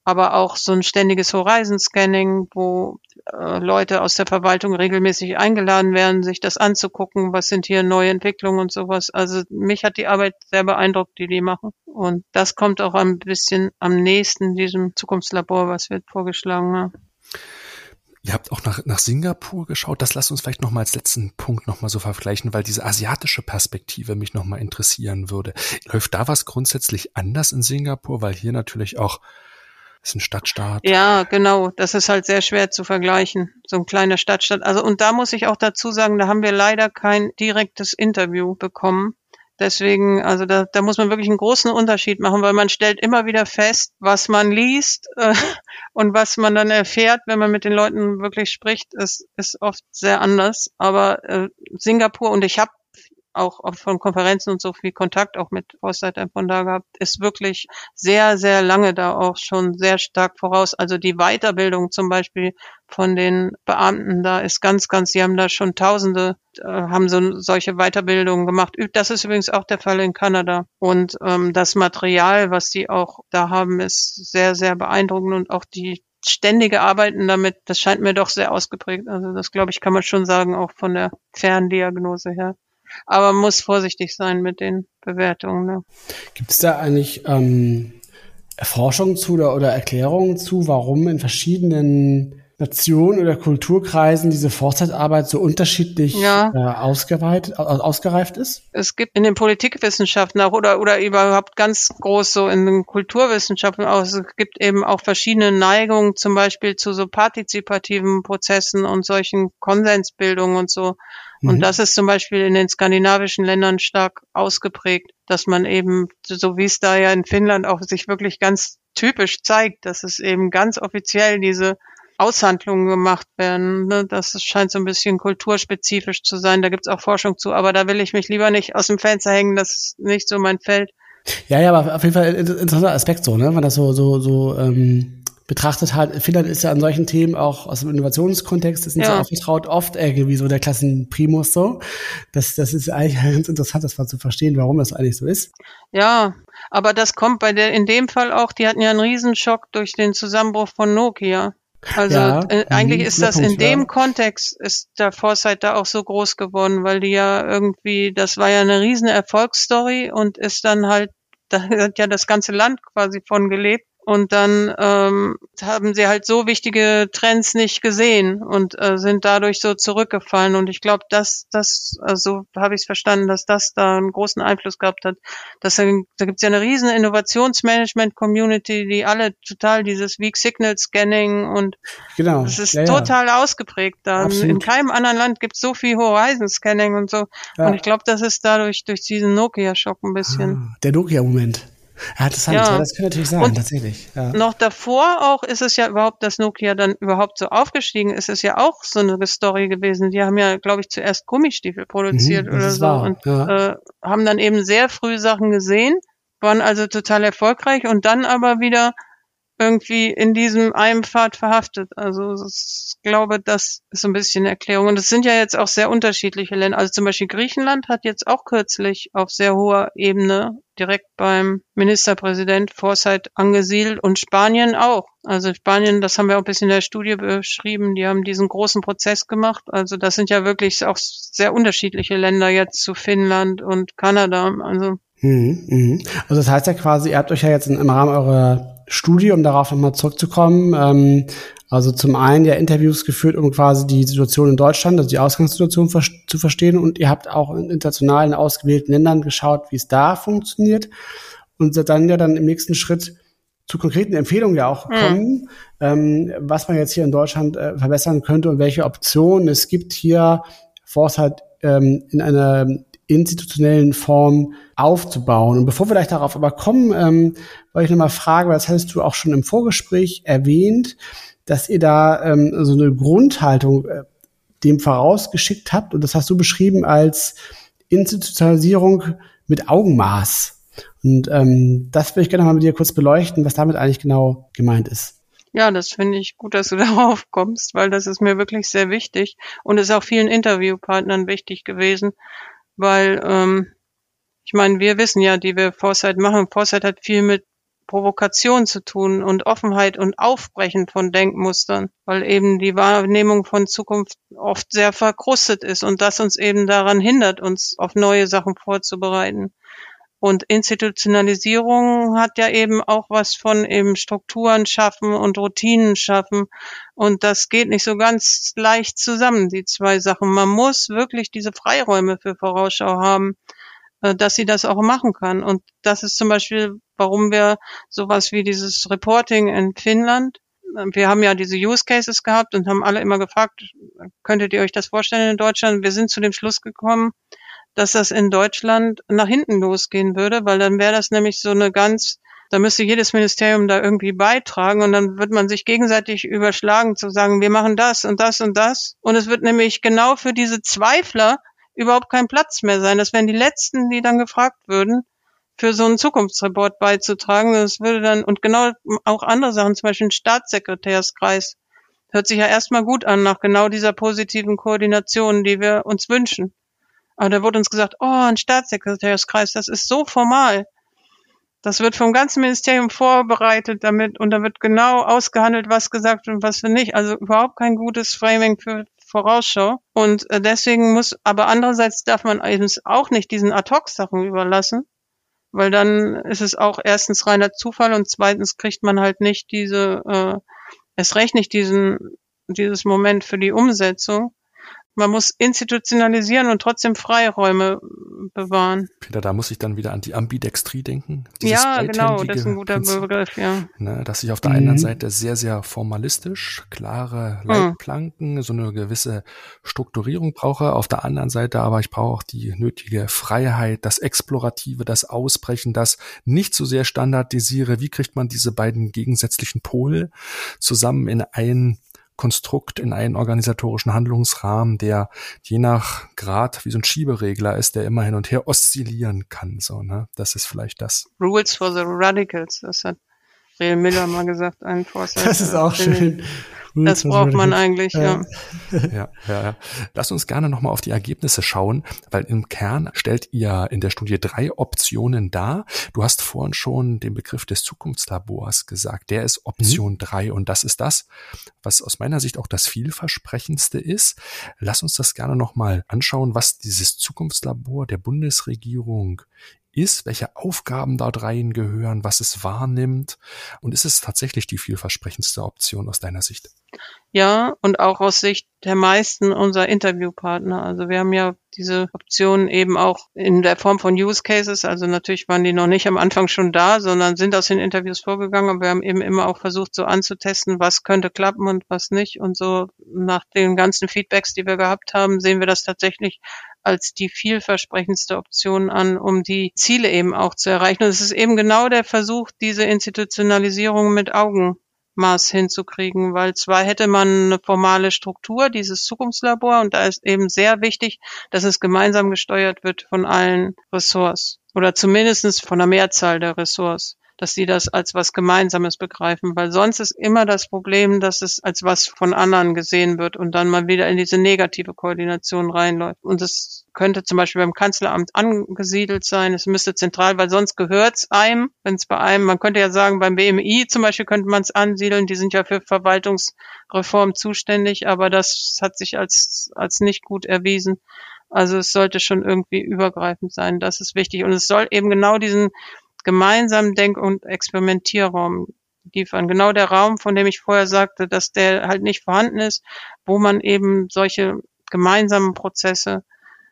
Speaker 4: aber auch so ein ständiges Horizon-Scanning, wo äh, Leute aus der Verwaltung regelmäßig eingeladen werden, sich das anzugucken, was sind hier neue Entwicklungen und sowas. Also mich hat die Arbeit sehr beeindruckt, die die machen. Und das kommt auch ein bisschen am nächsten diesem Zukunftslabor, was wir vorgeschlagen haben.
Speaker 2: Ihr habt auch nach, nach Singapur geschaut. Das lasst uns vielleicht nochmal als letzten Punkt nochmal so vergleichen, weil diese asiatische Perspektive mich nochmal interessieren würde. Läuft da was grundsätzlich anders in Singapur? Weil hier natürlich auch ist ein Stadtstaat.
Speaker 4: Ja, genau. Das ist halt sehr schwer zu vergleichen. So ein kleiner Stadtstaat. Also, und da muss ich auch dazu sagen, da haben wir leider kein direktes Interview bekommen. Deswegen, also da, da muss man wirklich einen großen Unterschied machen, weil man stellt immer wieder fest, was man liest *laughs* äh, und was man dann erfährt, wenn man mit den Leuten wirklich spricht, ist, ist oft sehr anders. Aber äh, Singapur und ich habe auch von Konferenzen und so viel Kontakt auch mit Forstleitern von da gehabt, ist wirklich sehr, sehr lange da auch schon sehr stark voraus. Also die Weiterbildung zum Beispiel von den Beamten da ist ganz, ganz, die haben da schon Tausende, äh, haben so solche Weiterbildungen gemacht. Das ist übrigens auch der Fall in Kanada. Und ähm, das Material, was die auch da haben, ist sehr, sehr beeindruckend und auch die ständige Arbeiten damit, das scheint mir doch sehr ausgeprägt. Also das glaube ich, kann man schon sagen, auch von der Ferndiagnose her. Aber man muss vorsichtig sein mit den Bewertungen. Ne?
Speaker 3: Gibt es da eigentlich ähm, Erforschungen zu oder, oder Erklärungen zu, warum in verschiedenen Nationen oder Kulturkreisen diese Forstzeitarbeit so unterschiedlich ja. äh, ausgeweitet, ausgereift ist?
Speaker 4: Es gibt in den Politikwissenschaften auch oder, oder überhaupt ganz groß so in den Kulturwissenschaften auch, es gibt eben auch verschiedene Neigungen, zum Beispiel zu so partizipativen Prozessen und solchen Konsensbildungen und so. Und mhm. das ist zum Beispiel in den skandinavischen Ländern stark ausgeprägt, dass man eben, so wie es da ja in Finnland auch sich wirklich ganz typisch zeigt, dass es eben ganz offiziell diese Aushandlungen gemacht werden. Ne? Das scheint so ein bisschen kulturspezifisch zu sein. Da gibt es auch Forschung zu, aber da will ich mich lieber nicht aus dem Fenster hängen. Das ist nicht so mein Feld.
Speaker 3: Ja, ja, aber auf jeden Fall ein interessanter Aspekt so, ne? Wenn man das so, so, so ähm, betrachtet hat. Finnland ist ja an solchen Themen auch aus dem Innovationskontext ist nicht ja. so aufgetraut, oft irgendwie so der Klassenprimus so. Das, das ist eigentlich *laughs* ganz interessant, das mal zu verstehen, warum das eigentlich so ist.
Speaker 4: Ja, aber das kommt bei der, in dem Fall auch, die hatten ja einen Riesenschock durch den Zusammenbruch von Nokia. Also ja, äh, eigentlich ist das in dem ja. Kontext ist der Foresight da auch so groß geworden, weil die ja irgendwie, das war ja eine riesen Erfolgsstory und ist dann halt, *laughs* da hat ja das ganze Land quasi von gelebt. Und dann ähm, haben sie halt so wichtige Trends nicht gesehen und äh, sind dadurch so zurückgefallen. Und ich glaube, dass das, also habe ich es verstanden, dass das da einen großen Einfluss gehabt hat. Dass, da gibt es ja eine riesen Innovationsmanagement-Community, die alle total dieses Weak Signal Scanning und genau. das ist ja, total ja. ausgeprägt. Da. In keinem anderen Land gibt es so viel Horizon Scanning und so. Ja. Und ich glaube, das ist dadurch durch diesen Nokia-Schock ein bisschen.
Speaker 3: Ah, der Nokia-Moment. Ja, interessant, ja. ja das könnte natürlich sein, und tatsächlich. Ja.
Speaker 4: Noch davor auch ist es ja überhaupt, dass Nokia dann überhaupt so aufgestiegen ist, ist ja auch so eine Story gewesen. Die haben ja, glaube ich, zuerst Gummistiefel produziert mhm, oder so wahr. und ja. äh, haben dann eben sehr früh Sachen gesehen, waren also total erfolgreich und dann aber wieder irgendwie in diesem einen Pfad verhaftet. Also ich glaube, das ist so ein bisschen Erklärung. Und es sind ja jetzt auch sehr unterschiedliche Länder. Also zum Beispiel Griechenland hat jetzt auch kürzlich auf sehr hoher Ebene direkt beim Ministerpräsident Forsyth angesiedelt und Spanien auch. Also Spanien, das haben wir auch ein bisschen in der Studie beschrieben, die haben diesen großen Prozess gemacht. Also das sind ja wirklich auch sehr unterschiedliche Länder jetzt zu Finnland und Kanada. Also
Speaker 3: Mhm, mhm. Also das heißt ja quasi, ihr habt euch ja jetzt im Rahmen eurer Studie, um darauf nochmal zurückzukommen, ähm, also zum einen ja Interviews geführt, um quasi die Situation in Deutschland, also die Ausgangssituation ver zu verstehen und ihr habt auch in internationalen ausgewählten Ländern geschaut, wie es da funktioniert und seid dann ja dann im nächsten Schritt zu konkreten Empfehlungen ja auch kommen, mhm. ähm, was man jetzt hier in Deutschland äh, verbessern könnte und welche Optionen es gibt hier Foresight ähm, in einer institutionellen Form aufzubauen. Und bevor wir gleich darauf aber kommen, ähm, wollte ich nochmal fragen, weil das hattest du auch schon im Vorgespräch erwähnt, dass ihr da ähm, so eine Grundhaltung äh, dem vorausgeschickt habt. Und das hast du beschrieben als Institutionalisierung mit Augenmaß. Und ähm, das würde ich gerne mal mit dir kurz beleuchten, was damit eigentlich genau gemeint ist.
Speaker 4: Ja, das finde ich gut, dass du *laughs* darauf kommst, weil das ist mir wirklich sehr wichtig und ist auch vielen Interviewpartnern wichtig gewesen, weil ähm, ich meine, wir wissen ja, die wir Foresight machen. Foresight hat viel mit Provokation zu tun und Offenheit und Aufbrechen von Denkmustern, weil eben die Wahrnehmung von Zukunft oft sehr verkrustet ist und das uns eben daran hindert, uns auf neue Sachen vorzubereiten. Und Institutionalisierung hat ja eben auch was von eben Strukturen schaffen und Routinen schaffen. Und das geht nicht so ganz leicht zusammen, die zwei Sachen. Man muss wirklich diese Freiräume für Vorausschau haben, äh, dass sie das auch machen kann. Und das ist zum Beispiel, warum wir sowas wie dieses Reporting in Finnland wir haben ja diese Use Cases gehabt und haben alle immer gefragt, könntet ihr euch das vorstellen in Deutschland? Wir sind zu dem Schluss gekommen, dass das in Deutschland nach hinten losgehen würde, weil dann wäre das nämlich so eine ganz, da müsste jedes Ministerium da irgendwie beitragen und dann wird man sich gegenseitig überschlagen zu sagen, wir machen das und das und das. Und es wird nämlich genau für diese Zweifler überhaupt kein Platz mehr sein. Das wären die letzten, die dann gefragt würden, für so einen Zukunftsreport beizutragen. Das würde dann, und genau auch andere Sachen, zum Beispiel ein Staatssekretärskreis, hört sich ja erstmal gut an nach genau dieser positiven Koordination, die wir uns wünschen. Aber da wurde uns gesagt, oh, ein Staatssekretärskreis, das ist so formal. Das wird vom ganzen Ministerium vorbereitet damit und da wird genau ausgehandelt, was gesagt und was nicht. Also überhaupt kein gutes Framing für Vorausschau. Und äh, deswegen muss, aber andererseits darf man eben auch nicht diesen Ad-Hoc-Sachen überlassen, weil dann ist es auch erstens reiner Zufall und zweitens kriegt man halt nicht diese, äh, es recht nicht diesen, dieses Moment für die Umsetzung man muss institutionalisieren und trotzdem Freiräume bewahren.
Speaker 2: Peter, da muss ich dann wieder an die Ambidextrie denken.
Speaker 4: ja, genau, das ist ein guter Prinzip, Begriff, ja.
Speaker 2: Ne, dass ich auf der mhm. einen Seite sehr, sehr formalistisch, klare mhm. Leitplanken, mhm. so eine gewisse Strukturierung brauche, auf der anderen Seite aber ich brauche auch die nötige Freiheit, das Explorative, das Ausbrechen, das nicht so sehr standardisiere. Wie kriegt man diese beiden gegensätzlichen Pole zusammen in ein Konstrukt in einen organisatorischen Handlungsrahmen, der je nach Grad wie so ein Schieberegler ist, der immer hin und her oszillieren kann. So, ne? Das ist vielleicht das.
Speaker 4: Rules for the Radicals, das hat Real Miller mal gesagt, ein Vorsitzender.
Speaker 3: Das ist auch schön.
Speaker 4: Das braucht man eigentlich, ja. *laughs*
Speaker 2: ja. Ja, ja, Lass uns gerne nochmal auf die Ergebnisse schauen, weil im Kern stellt ihr in der Studie drei Optionen dar. Du hast vorhin schon den Begriff des Zukunftslabors gesagt. Der ist Option mhm. drei und das ist das, was aus meiner Sicht auch das vielversprechendste ist. Lass uns das gerne nochmal anschauen, was dieses Zukunftslabor der Bundesregierung ist, welche Aufgaben dort reingehören, was es wahrnimmt und ist es tatsächlich die vielversprechendste Option aus deiner Sicht?
Speaker 4: Ja, und auch aus Sicht der meisten unserer Interviewpartner. Also wir haben ja diese Optionen eben auch in der Form von Use Cases. Also natürlich waren die noch nicht am Anfang schon da, sondern sind aus den Interviews vorgegangen. Aber wir haben eben immer auch versucht, so anzutesten, was könnte klappen und was nicht. Und so nach den ganzen Feedbacks, die wir gehabt haben, sehen wir das tatsächlich als die vielversprechendste Option an, um die Ziele eben auch zu erreichen. Und es ist eben genau der Versuch, diese Institutionalisierung mit Augenmaß hinzukriegen, weil zwar hätte man eine formale Struktur, dieses Zukunftslabor, und da ist eben sehr wichtig, dass es gemeinsam gesteuert wird von allen Ressorts oder zumindestens von der Mehrzahl der Ressorts dass sie das als was Gemeinsames begreifen, weil sonst ist immer das Problem, dass es als was von anderen gesehen wird und dann mal wieder in diese negative Koordination reinläuft. Und es könnte zum Beispiel beim Kanzleramt angesiedelt sein, es müsste zentral, weil sonst gehört es einem, wenn es bei einem, man könnte ja sagen, beim BMI zum Beispiel könnte man es ansiedeln, die sind ja für Verwaltungsreform zuständig, aber das hat sich als, als nicht gut erwiesen. Also es sollte schon irgendwie übergreifend sein, das ist wichtig. Und es soll eben genau diesen gemeinsamen Denk- und Experimentierraum liefern. Genau der Raum, von dem ich vorher sagte, dass der halt nicht vorhanden ist, wo man eben solche gemeinsamen Prozesse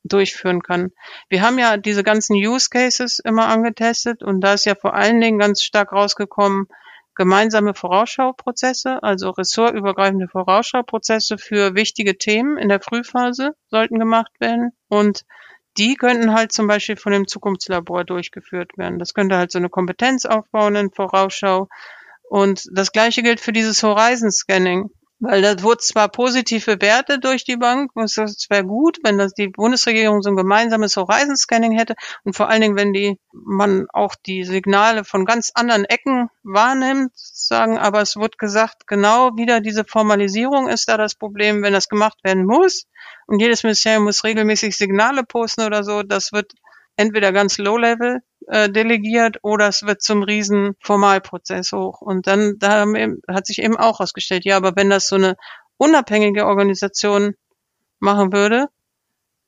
Speaker 4: durchführen kann. Wir haben ja diese ganzen Use Cases immer angetestet und da ist ja vor allen Dingen ganz stark rausgekommen, gemeinsame Vorausschauprozesse, also ressortübergreifende Vorausschauprozesse für wichtige Themen in der Frühphase sollten gemacht werden und die könnten halt zum Beispiel von dem Zukunftslabor durchgeführt werden. Das könnte halt so eine Kompetenz aufbauen in Vorausschau. Und das gleiche gilt für dieses Horizon Scanning. Weil das wurde zwar positiv bewertet durch die Bank, es wäre gut, wenn das die Bundesregierung so ein gemeinsames Horizon Scanning hätte und vor allen Dingen, wenn die man auch die Signale von ganz anderen Ecken wahrnimmt, sagen, aber es wird gesagt, genau wieder diese Formalisierung ist da das Problem, wenn das gemacht werden muss und jedes Ministerium muss regelmäßig Signale posten oder so, das wird entweder ganz low-level äh, delegiert oder es wird zum riesen Formalprozess hoch. Und dann da hat sich eben auch herausgestellt, ja, aber wenn das so eine unabhängige Organisation machen würde,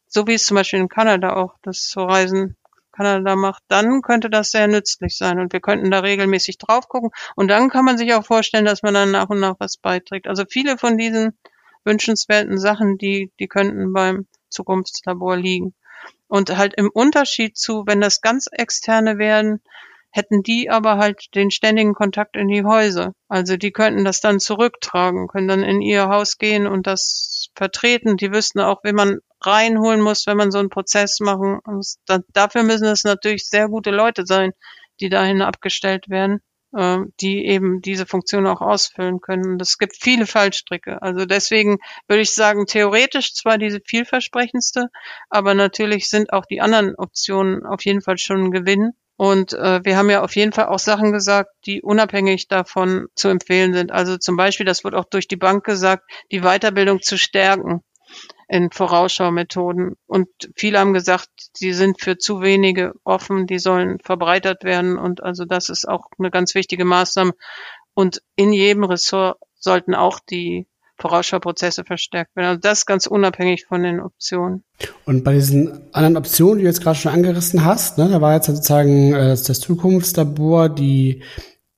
Speaker 4: so wie es zum Beispiel in Kanada auch das Horizon Kanada macht, dann könnte das sehr nützlich sein und wir könnten da regelmäßig drauf gucken und dann kann man sich auch vorstellen, dass man dann nach und nach was beiträgt. Also viele von diesen wünschenswerten Sachen, die, die könnten beim Zukunftslabor liegen. Und halt im Unterschied zu, wenn das ganz externe wären, hätten die aber halt den ständigen Kontakt in die Häuser. Also die könnten das dann zurücktragen, können dann in ihr Haus gehen und das vertreten. Die wüssten auch, wie man reinholen muss, wenn man so einen Prozess machen muss. Dafür müssen es natürlich sehr gute Leute sein, die dahin abgestellt werden. Ähm, die eben diese Funktion auch ausfüllen können. Und es gibt viele Fallstricke. Also deswegen würde ich sagen, theoretisch zwar diese vielversprechendste, aber natürlich sind auch die anderen Optionen auf jeden Fall schon ein Gewinn. Und äh, wir haben ja auf jeden Fall auch Sachen gesagt, die unabhängig davon zu empfehlen sind. Also zum Beispiel, das wird auch durch die Bank gesagt, die Weiterbildung zu stärken in Vorausschaumethoden. Und viele haben gesagt, die sind für zu wenige offen, die sollen verbreitert werden. Und also das ist auch eine ganz wichtige Maßnahme. Und in jedem Ressort sollten auch die Vorausschauprozesse verstärkt werden. Also das ganz unabhängig von den Optionen.
Speaker 3: Und bei diesen anderen Optionen, die du jetzt gerade schon angerissen hast, ne, da war jetzt sozusagen äh, das Zukunftslabor die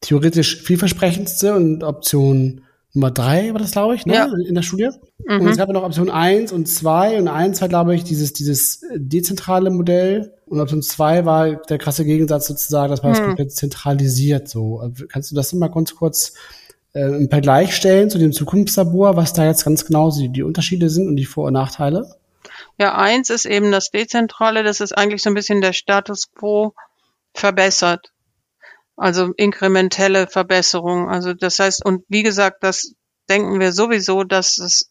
Speaker 3: theoretisch vielversprechendste und Option Nummer drei war das, glaube ich, ne? Ja. in der Studie. Mhm. Und es gab ja noch Option eins und zwei und eins war, glaube ich, dieses, dieses dezentrale Modell. Und Option zwei war der krasse Gegensatz sozusagen, dass man mhm. das komplett zentralisiert. So, kannst du das mal ganz kurz äh, im Vergleich stellen zu dem Zukunftslabor, was da jetzt ganz genau die, die Unterschiede sind und die Vor- und Nachteile?
Speaker 4: Ja, eins ist eben das Dezentrale, das ist eigentlich so ein bisschen der Status quo verbessert. Also inkrementelle Verbesserung. Also das heißt, und wie gesagt, das denken wir sowieso, dass es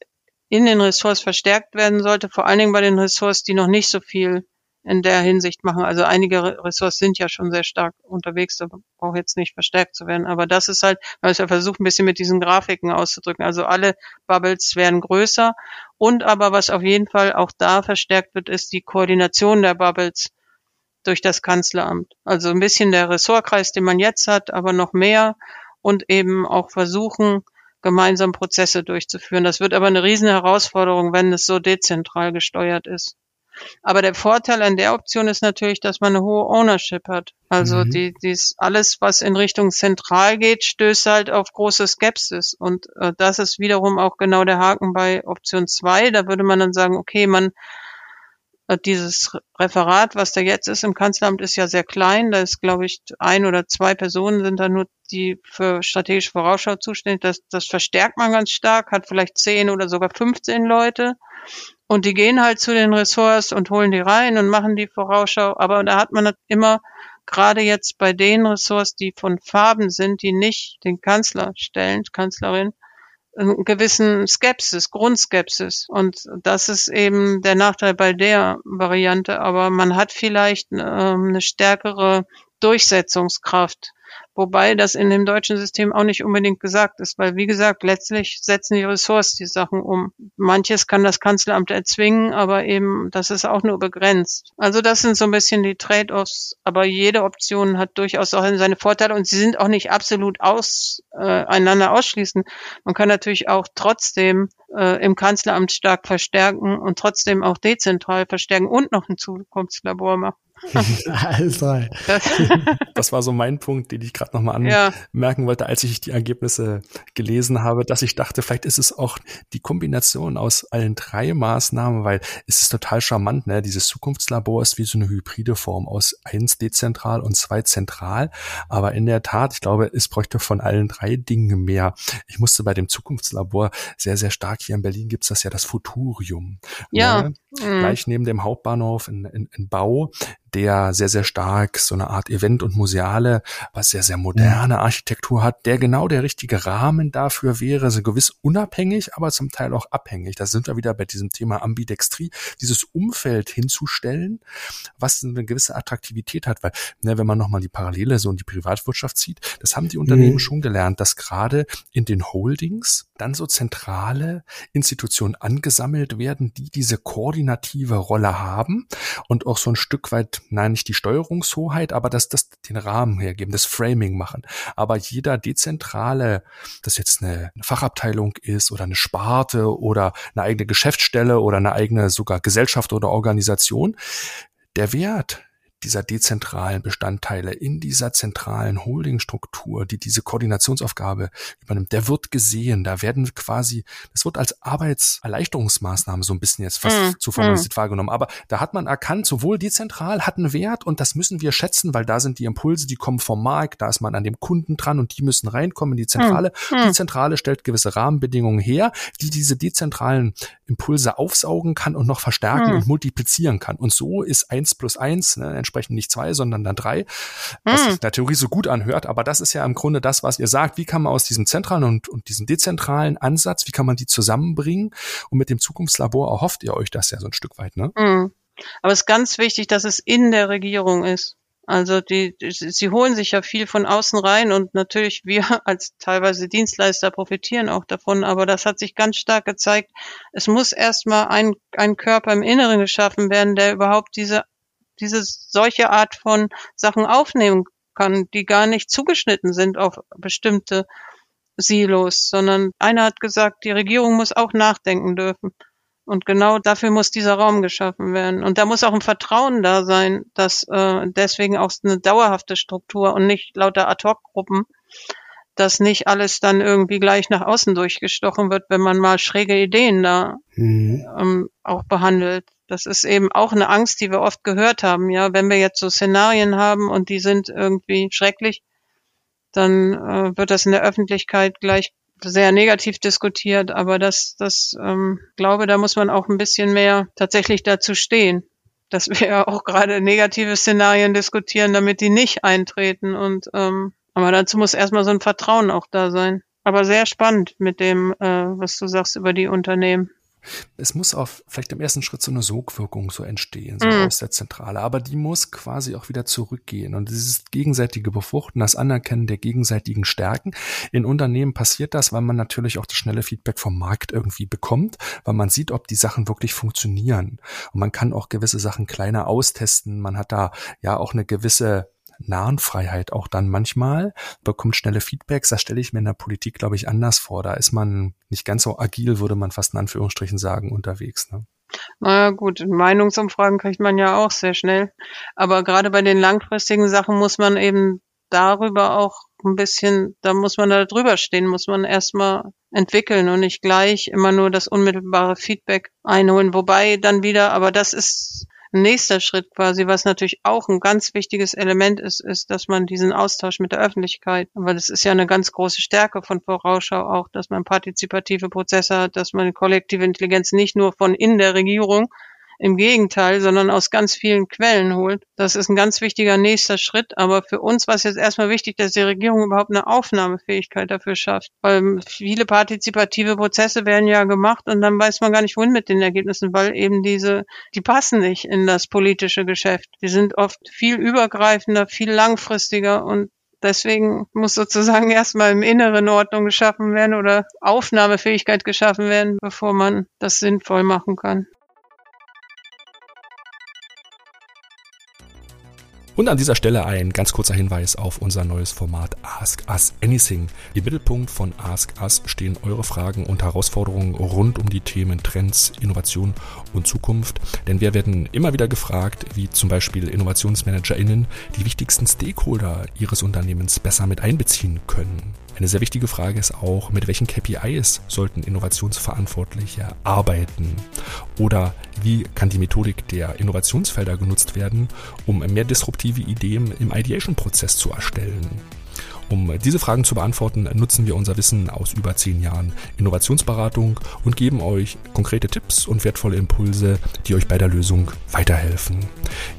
Speaker 4: in den Ressorts verstärkt werden sollte, vor allen Dingen bei den Ressorts, die noch nicht so viel in der Hinsicht machen. Also einige Ressorts sind ja schon sehr stark unterwegs, da braucht jetzt nicht verstärkt zu werden. Aber das ist halt, weil ich ja versucht, ein bisschen mit diesen Grafiken auszudrücken. Also alle Bubbles werden größer. Und aber was auf jeden Fall auch da verstärkt wird, ist die Koordination der Bubbles durch das Kanzleramt. Also ein bisschen der Ressortkreis, den man jetzt hat, aber noch mehr und eben auch versuchen, gemeinsam Prozesse durchzuführen. Das wird aber eine riesen Herausforderung, wenn es so dezentral gesteuert ist. Aber der Vorteil an der Option ist natürlich, dass man eine hohe Ownership hat. Also mhm. die, dies alles, was in Richtung zentral geht, stößt halt auf große Skepsis. Und äh, das ist wiederum auch genau der Haken bei Option 2. Da würde man dann sagen, okay, man dieses Referat, was da jetzt ist im Kanzleramt, ist ja sehr klein. Da ist, glaube ich, ein oder zwei Personen sind da nur, die für strategische Vorausschau zuständig. Das, das verstärkt man ganz stark, hat vielleicht zehn oder sogar 15 Leute. Und die gehen halt zu den Ressorts und holen die rein und machen die Vorausschau. Aber da hat man immer, gerade jetzt bei den Ressorts, die von Farben sind, die nicht den Kanzler stellen, Kanzlerin, gewissen Skepsis, Grundskepsis. Und das ist eben der Nachteil bei der Variante. Aber man hat vielleicht ähm, eine stärkere Durchsetzungskraft Wobei das in dem deutschen System auch nicht unbedingt gesagt ist, weil wie gesagt, letztlich setzen die Ressorts die Sachen um. Manches kann das Kanzleramt erzwingen, aber eben das ist auch nur begrenzt. Also das sind so ein bisschen die Trade-offs, aber jede Option hat durchaus auch seine Vorteile und sie sind auch nicht absolut aus, äh, einander ausschließen. Man kann natürlich auch trotzdem äh, im Kanzleramt stark verstärken und trotzdem auch dezentral verstärken und noch ein Zukunftslabor machen. *laughs*
Speaker 2: Alles drei. *laughs* Das war so mein Punkt, den ich gerade nochmal anmerken ja. wollte, als ich die Ergebnisse gelesen habe, dass ich dachte, vielleicht ist es auch die Kombination aus allen drei Maßnahmen, weil es ist total charmant, ne? Dieses Zukunftslabor ist wie so eine hybride Form aus eins dezentral und zwei zentral. Aber in der Tat, ich glaube, es bräuchte von allen drei Dingen mehr. Ich musste bei dem Zukunftslabor sehr, sehr stark hier in Berlin gibt's das ja das Futurium.
Speaker 4: Ja. Ne?
Speaker 2: Mhm. Gleich neben dem Hauptbahnhof in, in, in Bau der sehr, sehr stark so eine Art Event- und museale, was sehr, sehr moderne Architektur hat, der genau der richtige Rahmen dafür wäre, so gewiss unabhängig, aber zum Teil auch abhängig. Da sind wir wieder bei diesem Thema Ambidextrie, dieses Umfeld hinzustellen, was eine gewisse Attraktivität hat, weil, ne, wenn man nochmal die Parallele so in die Privatwirtschaft zieht, das haben die Unternehmen mhm. schon gelernt, dass gerade in den Holdings dann so zentrale Institutionen angesammelt werden, die diese koordinative Rolle haben und auch so ein Stück weit nein, nicht die Steuerungshoheit, aber dass das den Rahmen hergeben, das Framing machen. Aber jeder dezentrale, das jetzt eine, Fachabteilung ist oder eine Sparte oder eine eigene Geschäftsstelle oder eine eigene sogar Gesellschaft oder Organisation, der Wert dieser dezentralen Bestandteile in dieser zentralen Holdingstruktur, die diese Koordinationsaufgabe übernimmt, der wird gesehen. Da werden quasi, das wird als Arbeitserleichterungsmaßnahme so ein bisschen jetzt fast mm, zu formalisiert mm. wahrgenommen. Aber da hat man erkannt, sowohl dezentral hat einen Wert und das müssen wir schätzen, weil da sind die Impulse, die kommen vom Markt, da ist man an dem Kunden dran und die müssen reinkommen in die Zentrale. Mm, die Zentrale stellt gewisse Rahmenbedingungen her, die diese dezentralen Impulse aufsaugen kann und noch verstärken und multiplizieren kann. Und so ist eins plus eins, ne, entsprechend nicht zwei, sondern dann drei, was sich in der Theorie so gut anhört. Aber das ist ja im Grunde das, was ihr sagt. Wie kann man aus diesem zentralen und, und diesem dezentralen Ansatz, wie kann man die zusammenbringen? Und mit dem Zukunftslabor erhofft ihr euch das ja so ein Stück weit, ne?
Speaker 4: Mhm. Aber es ist ganz wichtig, dass es in der Regierung ist. Also die, sie holen sich ja viel von außen rein und natürlich wir *laughs* als teilweise Dienstleister profitieren auch davon, aber das hat sich ganz stark gezeigt. Es muss erstmal ein, ein Körper im Inneren geschaffen werden, der überhaupt diese diese solche Art von Sachen aufnehmen kann, die gar nicht zugeschnitten sind auf bestimmte Silos, sondern einer hat gesagt, die Regierung muss auch nachdenken dürfen. Und genau dafür muss dieser Raum geschaffen werden. Und da muss auch ein Vertrauen da sein, dass äh, deswegen auch eine dauerhafte Struktur und nicht lauter Ad-Hoc-Gruppen, dass nicht alles dann irgendwie gleich nach außen durchgestochen wird, wenn man mal schräge Ideen da mhm. ähm, auch behandelt. Das ist eben auch eine Angst, die wir oft gehört haben. Ja, wenn wir jetzt so Szenarien haben und die sind irgendwie schrecklich, dann äh, wird das in der Öffentlichkeit gleich sehr negativ diskutiert. Aber das, das ähm, glaube, da muss man auch ein bisschen mehr tatsächlich dazu stehen, dass wir ja *laughs* auch gerade negative Szenarien diskutieren, damit die nicht eintreten. Und ähm, aber dazu muss erstmal so ein Vertrauen auch da sein. Aber sehr spannend mit dem, äh, was du sagst über die Unternehmen.
Speaker 2: Es muss auf vielleicht im ersten Schritt so eine Sogwirkung so entstehen, so mhm. aus der Zentrale. Aber die muss quasi auch wieder zurückgehen. Und dieses gegenseitige Befruchten, das Anerkennen der gegenseitigen Stärken. In Unternehmen passiert das, weil man natürlich auch das schnelle Feedback vom Markt irgendwie bekommt, weil man sieht, ob die Sachen wirklich funktionieren. Und man kann auch gewisse Sachen kleiner austesten. Man hat da ja auch eine gewisse Nahenfreiheit auch dann manchmal, bekommt schnelle Feedbacks. Das stelle ich mir in der Politik, glaube ich, anders vor. Da ist man nicht ganz so agil, würde man fast in Anführungsstrichen sagen, unterwegs. Ne?
Speaker 4: Naja gut, Meinungsumfragen kriegt man ja auch sehr schnell. Aber gerade bei den langfristigen Sachen muss man eben darüber auch ein bisschen, da muss man da drüber stehen, muss man erstmal entwickeln und nicht gleich immer nur das unmittelbare Feedback einholen. Wobei dann wieder, aber das ist Nächster Schritt quasi, was natürlich auch ein ganz wichtiges Element ist, ist, dass man diesen Austausch mit der Öffentlichkeit, weil das ist ja eine ganz große Stärke von Vorausschau auch, dass man partizipative Prozesse hat, dass man kollektive Intelligenz nicht nur von in der Regierung, im Gegenteil, sondern aus ganz vielen Quellen holt. Das ist ein ganz wichtiger nächster Schritt. Aber für uns war es jetzt erstmal wichtig, dass die Regierung überhaupt eine Aufnahmefähigkeit dafür schafft. Weil viele partizipative Prozesse werden ja gemacht und dann weiß man gar nicht, wohin mit den Ergebnissen, weil eben diese, die passen nicht in das politische Geschäft. Die sind oft viel übergreifender, viel langfristiger und Deswegen muss sozusagen *laughs* erstmal im Inneren Ordnung geschaffen werden oder Aufnahmefähigkeit geschaffen werden, bevor man das sinnvoll machen kann.
Speaker 2: Und an dieser Stelle ein ganz kurzer Hinweis auf unser neues Format Ask Us Anything. Im Mittelpunkt von Ask Us stehen eure Fragen und Herausforderungen rund um die Themen Trends, Innovation und Zukunft. Denn wir werden immer wieder gefragt, wie zum Beispiel InnovationsmanagerInnen die wichtigsten Stakeholder ihres Unternehmens besser mit einbeziehen können. Eine sehr wichtige Frage ist auch, mit welchen KPIs sollten Innovationsverantwortliche arbeiten? Oder wie kann die Methodik der Innovationsfelder genutzt werden, um mehr disruptive Ideen im Ideation-Prozess zu erstellen? Um diese Fragen zu beantworten, nutzen wir unser Wissen aus über zehn Jahren Innovationsberatung und geben euch konkrete Tipps und wertvolle Impulse, die euch bei der Lösung weiterhelfen.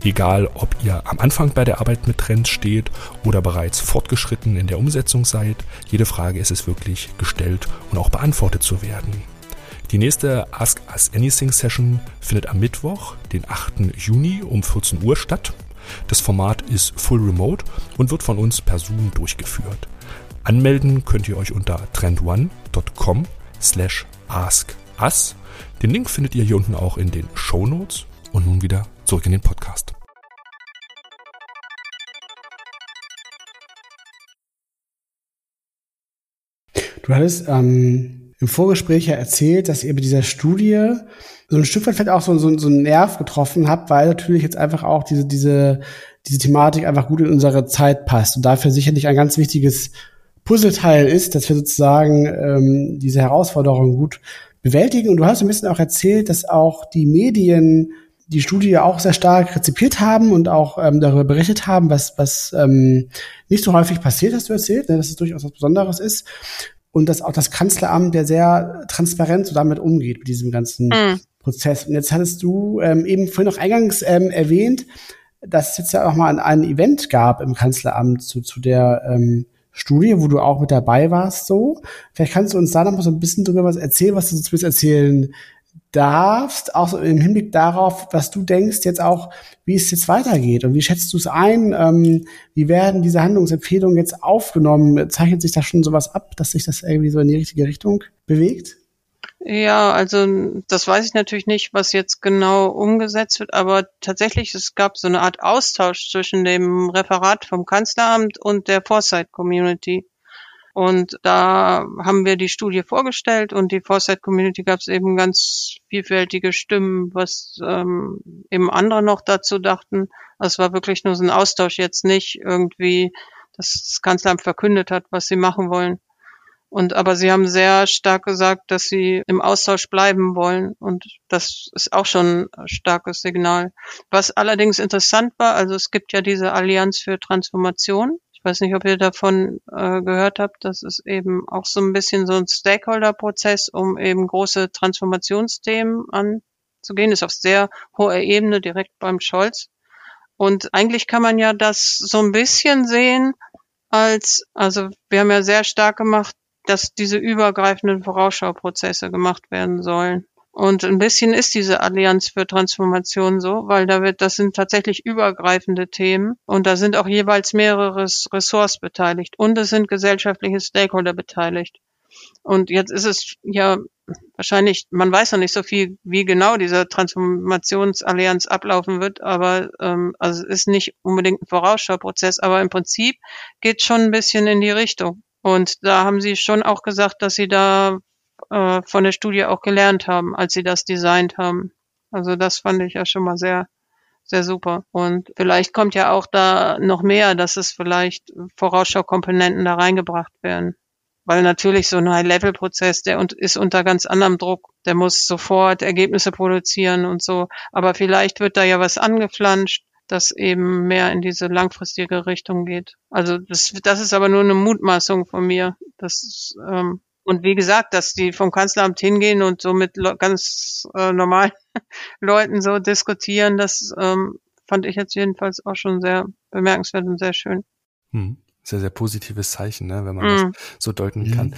Speaker 2: Egal, ob ihr am Anfang bei der Arbeit mit Trends steht oder bereits fortgeschritten in der Umsetzung seid, jede Frage ist es wirklich gestellt und auch beantwortet zu werden. Die nächste Ask Us Anything Session findet am Mittwoch, den 8. Juni um 14 Uhr statt. Das Format ist full remote und wird von uns per Zoom durchgeführt. Anmelden könnt ihr euch unter trendone.com slash askus. Den Link findet ihr hier unten auch in den Show Notes. Und nun wieder zurück in den Podcast.
Speaker 3: Du hattest ähm, im Vorgespräch ja erzählt, dass ihr bei dieser Studie so ein Stück weit vielleicht auch so, so, so einen Nerv getroffen habt, weil natürlich jetzt einfach auch diese, diese, diese Thematik einfach gut in unsere Zeit passt und dafür sicherlich ein ganz wichtiges Puzzleteil ist, dass wir sozusagen ähm, diese Herausforderungen gut bewältigen. Und du hast ein bisschen auch erzählt, dass auch die Medien die Studie auch sehr stark rezipiert haben und auch ähm, darüber berichtet haben, was, was ähm, nicht so häufig passiert, hast du erzählt, ne, dass es durchaus was Besonderes ist. Und dass auch das Kanzleramt der sehr transparent so damit umgeht, mit diesem ganzen mhm. Prozess. Und jetzt hattest du ähm, eben vorhin noch eingangs ähm, erwähnt, dass es jetzt ja auch mal ein, ein Event gab im Kanzleramt zu, zu der ähm, Studie, wo du auch mit dabei warst, so. Vielleicht kannst du uns da noch mal so ein bisschen drüber was erzählen, was du uns erzählen darfst, auch im Hinblick darauf, was du denkst jetzt auch, wie es jetzt weitergeht und wie schätzt du es ein? Ähm, wie werden diese Handlungsempfehlungen jetzt aufgenommen? Zeichnet sich da schon sowas ab, dass sich das irgendwie so in die richtige Richtung bewegt?
Speaker 4: Ja, also das weiß ich natürlich nicht, was jetzt genau umgesetzt wird, aber tatsächlich, es gab so eine Art Austausch zwischen dem Referat vom Kanzleramt und der Foresight Community. Und da haben wir die Studie vorgestellt und die Foresight Community gab es eben ganz vielfältige Stimmen, was ähm, eben andere noch dazu dachten. Es war wirklich nur so ein Austausch jetzt nicht irgendwie, dass das Kanzleramt verkündet hat, was sie machen wollen. Und aber sie haben sehr stark gesagt, dass sie im Austausch bleiben wollen. Und das ist auch schon ein starkes Signal. Was allerdings interessant war, also es gibt ja diese Allianz für Transformation. Ich weiß nicht, ob ihr davon äh, gehört habt. Das ist eben auch so ein bisschen so ein Stakeholder-Prozess, um eben große Transformationsthemen anzugehen. Ist auf sehr hoher Ebene direkt beim Scholz. Und eigentlich kann man ja das so ein bisschen sehen als, also wir haben ja sehr stark gemacht, dass diese übergreifenden Vorausschauprozesse gemacht werden sollen. Und ein bisschen ist diese Allianz für Transformation so, weil da wird, das sind tatsächlich übergreifende Themen und da sind auch jeweils mehrere Ressorts beteiligt und es sind gesellschaftliche Stakeholder beteiligt. Und jetzt ist es ja wahrscheinlich, man weiß noch nicht so viel, wie genau dieser Transformationsallianz ablaufen wird, aber ähm, also es ist nicht unbedingt ein Vorausschauprozess, aber im Prinzip geht schon ein bisschen in die Richtung. Und da haben sie schon auch gesagt, dass sie da äh, von der Studie auch gelernt haben, als sie das designt haben. Also das fand ich ja schon mal sehr, sehr super. Und vielleicht kommt ja auch da noch mehr, dass es vielleicht Vorausschaukomponenten da reingebracht werden. weil natürlich so ein High-Level-Prozess, der ist unter ganz anderem Druck, der muss sofort Ergebnisse produzieren und so. Aber vielleicht wird da ja was angeflanscht, das eben mehr in diese langfristige Richtung geht. Also das, das ist aber nur eine Mutmaßung von mir. Das, ähm, und wie gesagt, dass die vom Kanzleramt hingehen und so mit ganz äh, normalen *laughs* Leuten so diskutieren, das ähm, fand ich jetzt jedenfalls auch schon sehr bemerkenswert und sehr schön.
Speaker 2: Hm sehr, sehr positives Zeichen, ne, wenn man mm. das so deuten mhm. kann.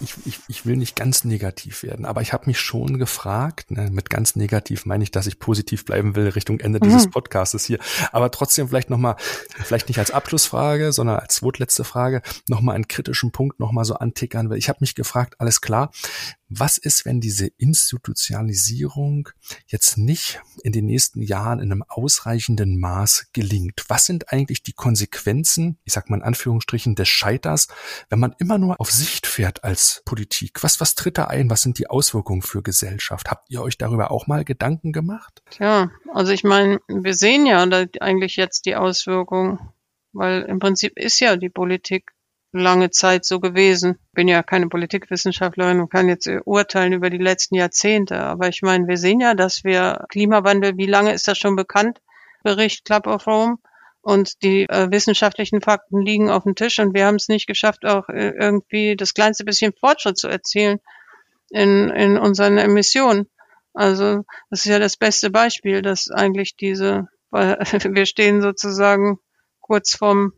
Speaker 2: Ich, ich, ich will nicht ganz negativ werden, aber ich habe mich schon gefragt, ne, mit ganz negativ meine ich, dass ich positiv bleiben will Richtung Ende mm. dieses Podcastes hier. Aber trotzdem vielleicht nochmal, vielleicht nicht als Abschlussfrage, sondern als zweitletzte Frage, nochmal einen kritischen Punkt nochmal so antickern will. Ich habe mich gefragt, alles klar, was ist, wenn diese Institutionalisierung jetzt nicht in den nächsten Jahren in einem ausreichenden Maß gelingt? Was sind eigentlich die Konsequenzen, ich sag mal in Anführungsstrichen, des Scheiters, wenn man immer nur auf Sicht fährt als Politik? Was, was tritt da ein? Was sind die Auswirkungen für Gesellschaft? Habt ihr euch darüber auch mal Gedanken gemacht?
Speaker 4: Ja, also ich meine, wir sehen ja eigentlich jetzt die Auswirkungen, weil im Prinzip ist ja die Politik lange Zeit so gewesen. Bin ja keine Politikwissenschaftlerin und kann jetzt urteilen über die letzten Jahrzehnte. Aber ich meine, wir sehen ja, dass wir Klimawandel, wie lange ist das schon bekannt? Bericht Club of Rome. Und die äh, wissenschaftlichen Fakten liegen auf dem Tisch und wir haben es nicht geschafft, auch äh, irgendwie das kleinste bisschen Fortschritt zu erzielen in, in unseren Emissionen. Also das ist ja das beste Beispiel, dass eigentlich diese, *laughs* weil wir stehen sozusagen kurz vorm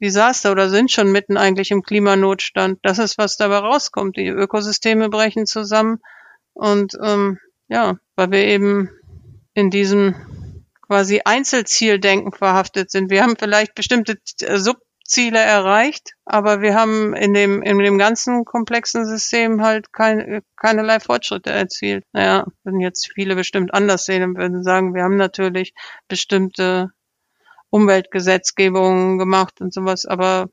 Speaker 4: Desaster oder sind schon mitten eigentlich im Klimanotstand. Das ist, was dabei rauskommt. Die Ökosysteme brechen zusammen und ähm, ja, weil wir eben in diesem quasi Einzelzieldenken verhaftet sind. Wir haben vielleicht bestimmte äh, Subziele erreicht, aber wir haben in dem, in dem ganzen komplexen System halt kein, keinerlei Fortschritte erzielt. Naja, würden jetzt viele bestimmt anders sehen und würden sagen, wir haben natürlich bestimmte Umweltgesetzgebung gemacht und sowas, aber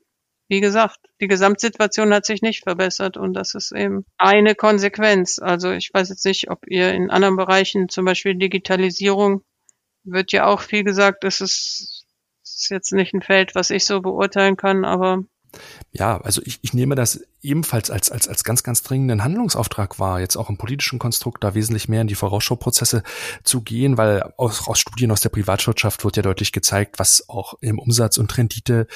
Speaker 4: wie gesagt, die Gesamtsituation hat sich nicht verbessert und das ist eben eine Konsequenz. Also ich weiß jetzt nicht, ob ihr in anderen Bereichen, zum Beispiel Digitalisierung, wird ja auch viel gesagt, das ist, ist jetzt nicht ein Feld, was ich so beurteilen kann, aber
Speaker 2: ja, also ich, ich nehme das ebenfalls als, als, als ganz, ganz dringenden Handlungsauftrag wahr, jetzt auch im politischen Konstrukt da wesentlich mehr in die Vorausschauprozesse zu gehen, weil aus, aus Studien aus der Privatwirtschaft wird ja deutlich gezeigt, was auch im Umsatz und Rendite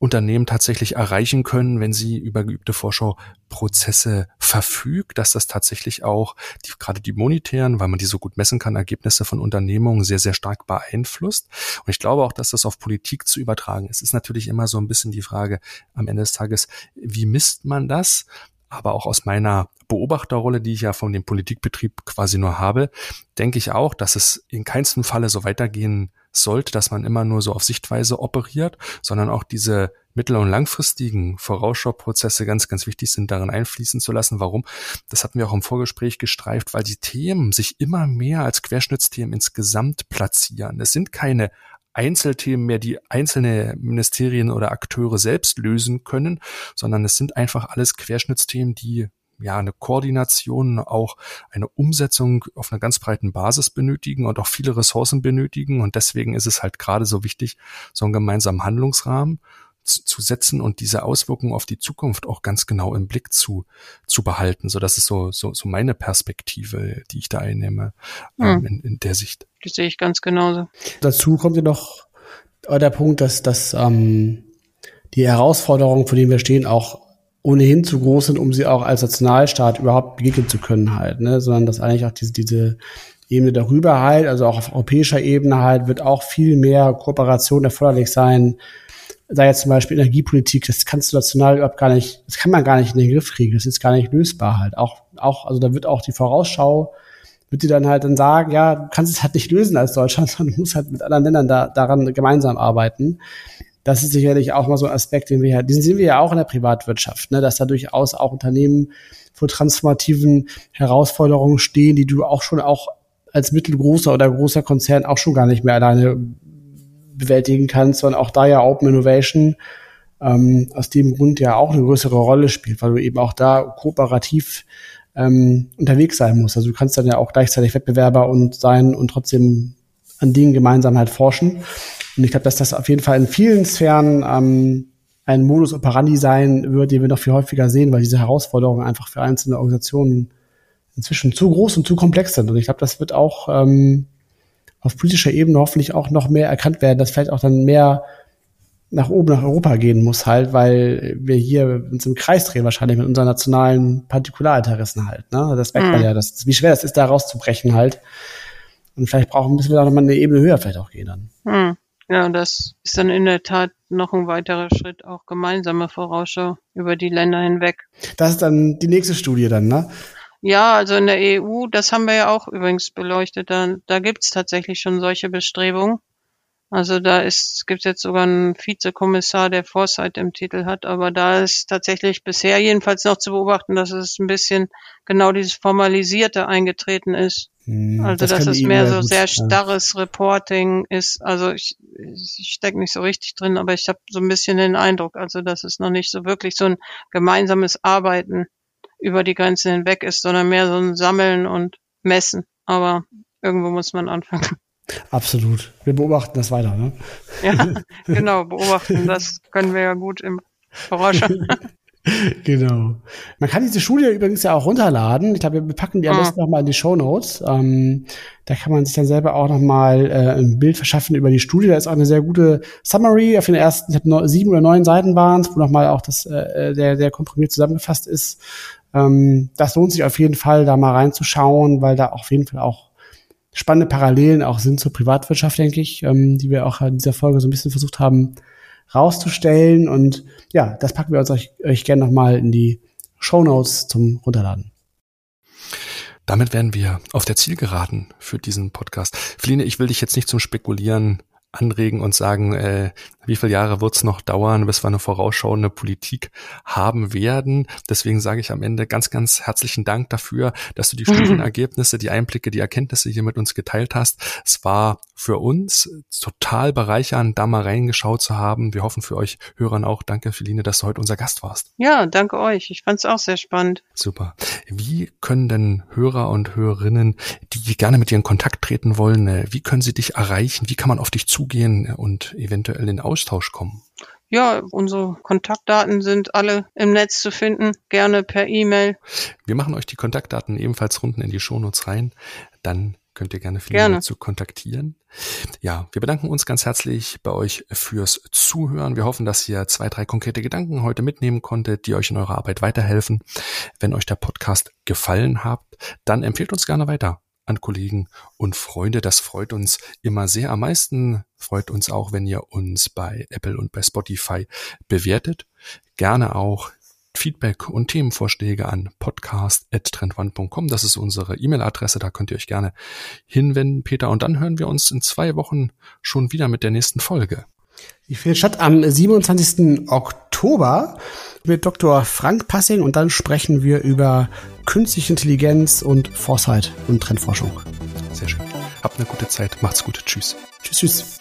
Speaker 2: Unternehmen tatsächlich erreichen können, wenn sie über geübte Vorschauprozesse verfügt, dass das tatsächlich auch die, gerade die monetären, weil man die so gut messen kann, Ergebnisse von Unternehmungen sehr, sehr stark beeinflusst. Und ich glaube auch, dass das auf Politik zu übertragen ist. Es ist natürlich immer so ein bisschen die Frage am Ende des Tages, wie misst man das? Aber auch aus meiner Beobachterrolle, die ich ja von dem Politikbetrieb quasi nur habe, denke ich auch, dass es in keinsten Falle so weitergehen sollte, dass man immer nur so auf Sichtweise operiert, sondern auch diese mittel- und langfristigen Vorausschauprozesse ganz, ganz wichtig sind, darin einfließen zu lassen. Warum? Das hatten wir auch im Vorgespräch gestreift, weil die Themen sich immer mehr als Querschnittsthemen insgesamt platzieren. Es sind keine Einzelthemen mehr, die einzelne Ministerien oder Akteure selbst lösen können, sondern es sind einfach alles Querschnittsthemen, die ja eine Koordination, auch eine Umsetzung auf einer ganz breiten Basis benötigen und auch viele Ressourcen benötigen. Und deswegen ist es halt gerade so wichtig, so einen gemeinsamen Handlungsrahmen zu setzen und diese Auswirkungen auf die Zukunft auch ganz genau im Blick zu, zu behalten. So, das ist so, so, so meine Perspektive, die ich da einnehme, ähm, hm. in, in der Sicht.
Speaker 4: Das sehe ich ganz genauso.
Speaker 3: Dazu kommt ja noch der Punkt, dass, dass ähm, die Herausforderungen, vor denen wir stehen, auch ohnehin zu groß sind, um sie auch als Nationalstaat überhaupt begegnen zu können halt, ne? sondern dass eigentlich auch diese, diese Ebene darüber halt, also auch auf europäischer Ebene halt, wird auch viel mehr Kooperation erforderlich sein. Sei jetzt zum Beispiel Energiepolitik, das kannst du national überhaupt gar nicht, das kann man gar nicht in den Griff kriegen, das ist gar nicht lösbar halt. Auch, auch, also da wird auch die Vorausschau, wird dir dann halt dann sagen, ja, du kannst es halt nicht lösen als Deutschland, *laughs* sondern du musst halt mit anderen Ländern da, daran gemeinsam arbeiten das ist sicherlich auch mal so ein Aspekt, den wir ja, diesen sehen wir ja auch in der Privatwirtschaft, ne, dass da durchaus auch Unternehmen vor transformativen Herausforderungen stehen, die du auch schon auch als mittelgroßer oder großer Konzern auch schon gar nicht mehr alleine bewältigen kannst, sondern auch da ja Open Innovation ähm, aus dem Grund ja auch eine größere Rolle spielt, weil du eben auch da kooperativ ähm, unterwegs sein musst. Also du kannst dann ja auch gleichzeitig Wettbewerber und sein und trotzdem an Dingen gemeinsam halt forschen. Und ich glaube, dass das auf jeden Fall in vielen Sphären ähm, ein Modus operandi sein wird, den wir noch viel häufiger sehen, weil diese Herausforderungen einfach für einzelne Organisationen inzwischen zu groß und zu komplex sind. Und ich glaube, das wird auch ähm, auf politischer Ebene hoffentlich auch noch mehr erkannt werden, dass vielleicht auch dann mehr nach oben nach Europa gehen muss halt, weil wir hier uns im Kreis drehen wahrscheinlich mit unseren nationalen Partikularinteressen halt. Ne? Das merkt mhm. man ja, das, wie schwer das ist, da rauszubrechen halt. Und vielleicht brauchen müssen wir da nochmal eine Ebene höher vielleicht auch gehen dann.
Speaker 4: Mhm. Ja, das ist dann in der Tat noch ein weiterer Schritt, auch gemeinsame Vorausschau über die Länder hinweg.
Speaker 3: Das ist dann die nächste Studie dann, ne?
Speaker 4: Ja, also in der EU, das haben wir ja auch übrigens beleuchtet, da, da gibt's tatsächlich schon solche Bestrebungen. Also da ist, gibt jetzt sogar einen Vizekommissar, der Foresight im Titel hat, aber da ist tatsächlich bisher jedenfalls noch zu beobachten, dass es ein bisschen genau dieses Formalisierte eingetreten ist. Hm, also das dass es mehr so sehr starres. Reporting ist. Also ich, ich stecke nicht so richtig drin, aber ich habe so ein bisschen den Eindruck, also dass es noch nicht so wirklich so ein gemeinsames Arbeiten über die Grenzen hinweg ist, sondern mehr so ein Sammeln und Messen. Aber irgendwo muss man anfangen. *laughs*
Speaker 3: Absolut. Wir beobachten das weiter, ne?
Speaker 4: Ja, *laughs* genau, beobachten, das können wir ja gut im Vorausschau. *laughs*
Speaker 3: genau. Man kann diese Studie übrigens ja auch runterladen. Ich glaube, wir packen die am ah. besten nochmal in die Show Notes. Ähm, da kann man sich dann selber auch nochmal äh, ein Bild verschaffen über die Studie. Da ist auch eine sehr gute Summary auf den ersten, ich habe sieben oder neun Seiten waren es, wo nochmal auch das äh, der, der komprimiert zusammengefasst ist. Ähm, das lohnt sich auf jeden Fall, da mal reinzuschauen, weil da auf jeden Fall auch spannende Parallelen auch sind zur Privatwirtschaft, denke ich, ähm, die wir auch in dieser Folge so ein bisschen versucht haben rauszustellen. Und ja, das packen wir uns euch, euch gerne nochmal in die Show Notes zum Runterladen.
Speaker 2: Damit wären wir auf der Zielgeraden für diesen Podcast. Feline, ich will dich jetzt nicht zum Spekulieren anregen und sagen, äh, wie viele Jahre wird es noch dauern, bis wir eine vorausschauende Politik haben werden. Deswegen sage ich am Ende ganz, ganz herzlichen Dank dafür, dass du die *laughs* Studienergebnisse, die Einblicke, die Erkenntnisse hier mit uns geteilt hast. Es war für uns total bereichernd, da mal reingeschaut zu haben. Wir hoffen für euch Hörern auch. Danke, Feline, dass du heute unser Gast warst.
Speaker 4: Ja, danke euch. Ich fand es auch sehr spannend.
Speaker 2: Super. Wie können denn Hörer und Hörerinnen, die gerne mit dir in Kontakt treten wollen, äh, wie können sie dich erreichen? Wie kann man auf dich zugehen und eventuell in Austausch kommen?
Speaker 4: Ja, unsere Kontaktdaten sind alle im Netz zu finden, gerne per E-Mail.
Speaker 2: Wir machen euch die Kontaktdaten ebenfalls unten in die Shownotes rein. Dann könnt ihr gerne viele dazu kontaktieren. Ja, wir bedanken uns ganz herzlich bei euch fürs Zuhören. Wir hoffen, dass ihr zwei, drei konkrete Gedanken heute mitnehmen konntet, die euch in eurer Arbeit weiterhelfen. Wenn euch der Podcast gefallen hat, dann empfehlt uns gerne weiter an Kollegen und Freunde. Das freut uns immer sehr. Am meisten freut uns auch, wenn ihr uns bei Apple und bei Spotify bewertet. Gerne auch Feedback und Themenvorschläge an podcast.trendone.com. Das ist unsere E-Mail-Adresse, da könnt ihr euch gerne hinwenden, Peter. Und dann hören wir uns in zwei Wochen schon wieder mit der nächsten Folge.
Speaker 3: Die findet statt am 27. Oktober mit Dr. Frank Passing und dann sprechen wir über künstliche Intelligenz und Foresight und Trendforschung.
Speaker 2: Sehr schön. Habt eine gute Zeit. Macht's gut. Tschüss.
Speaker 3: Tschüss, tschüss.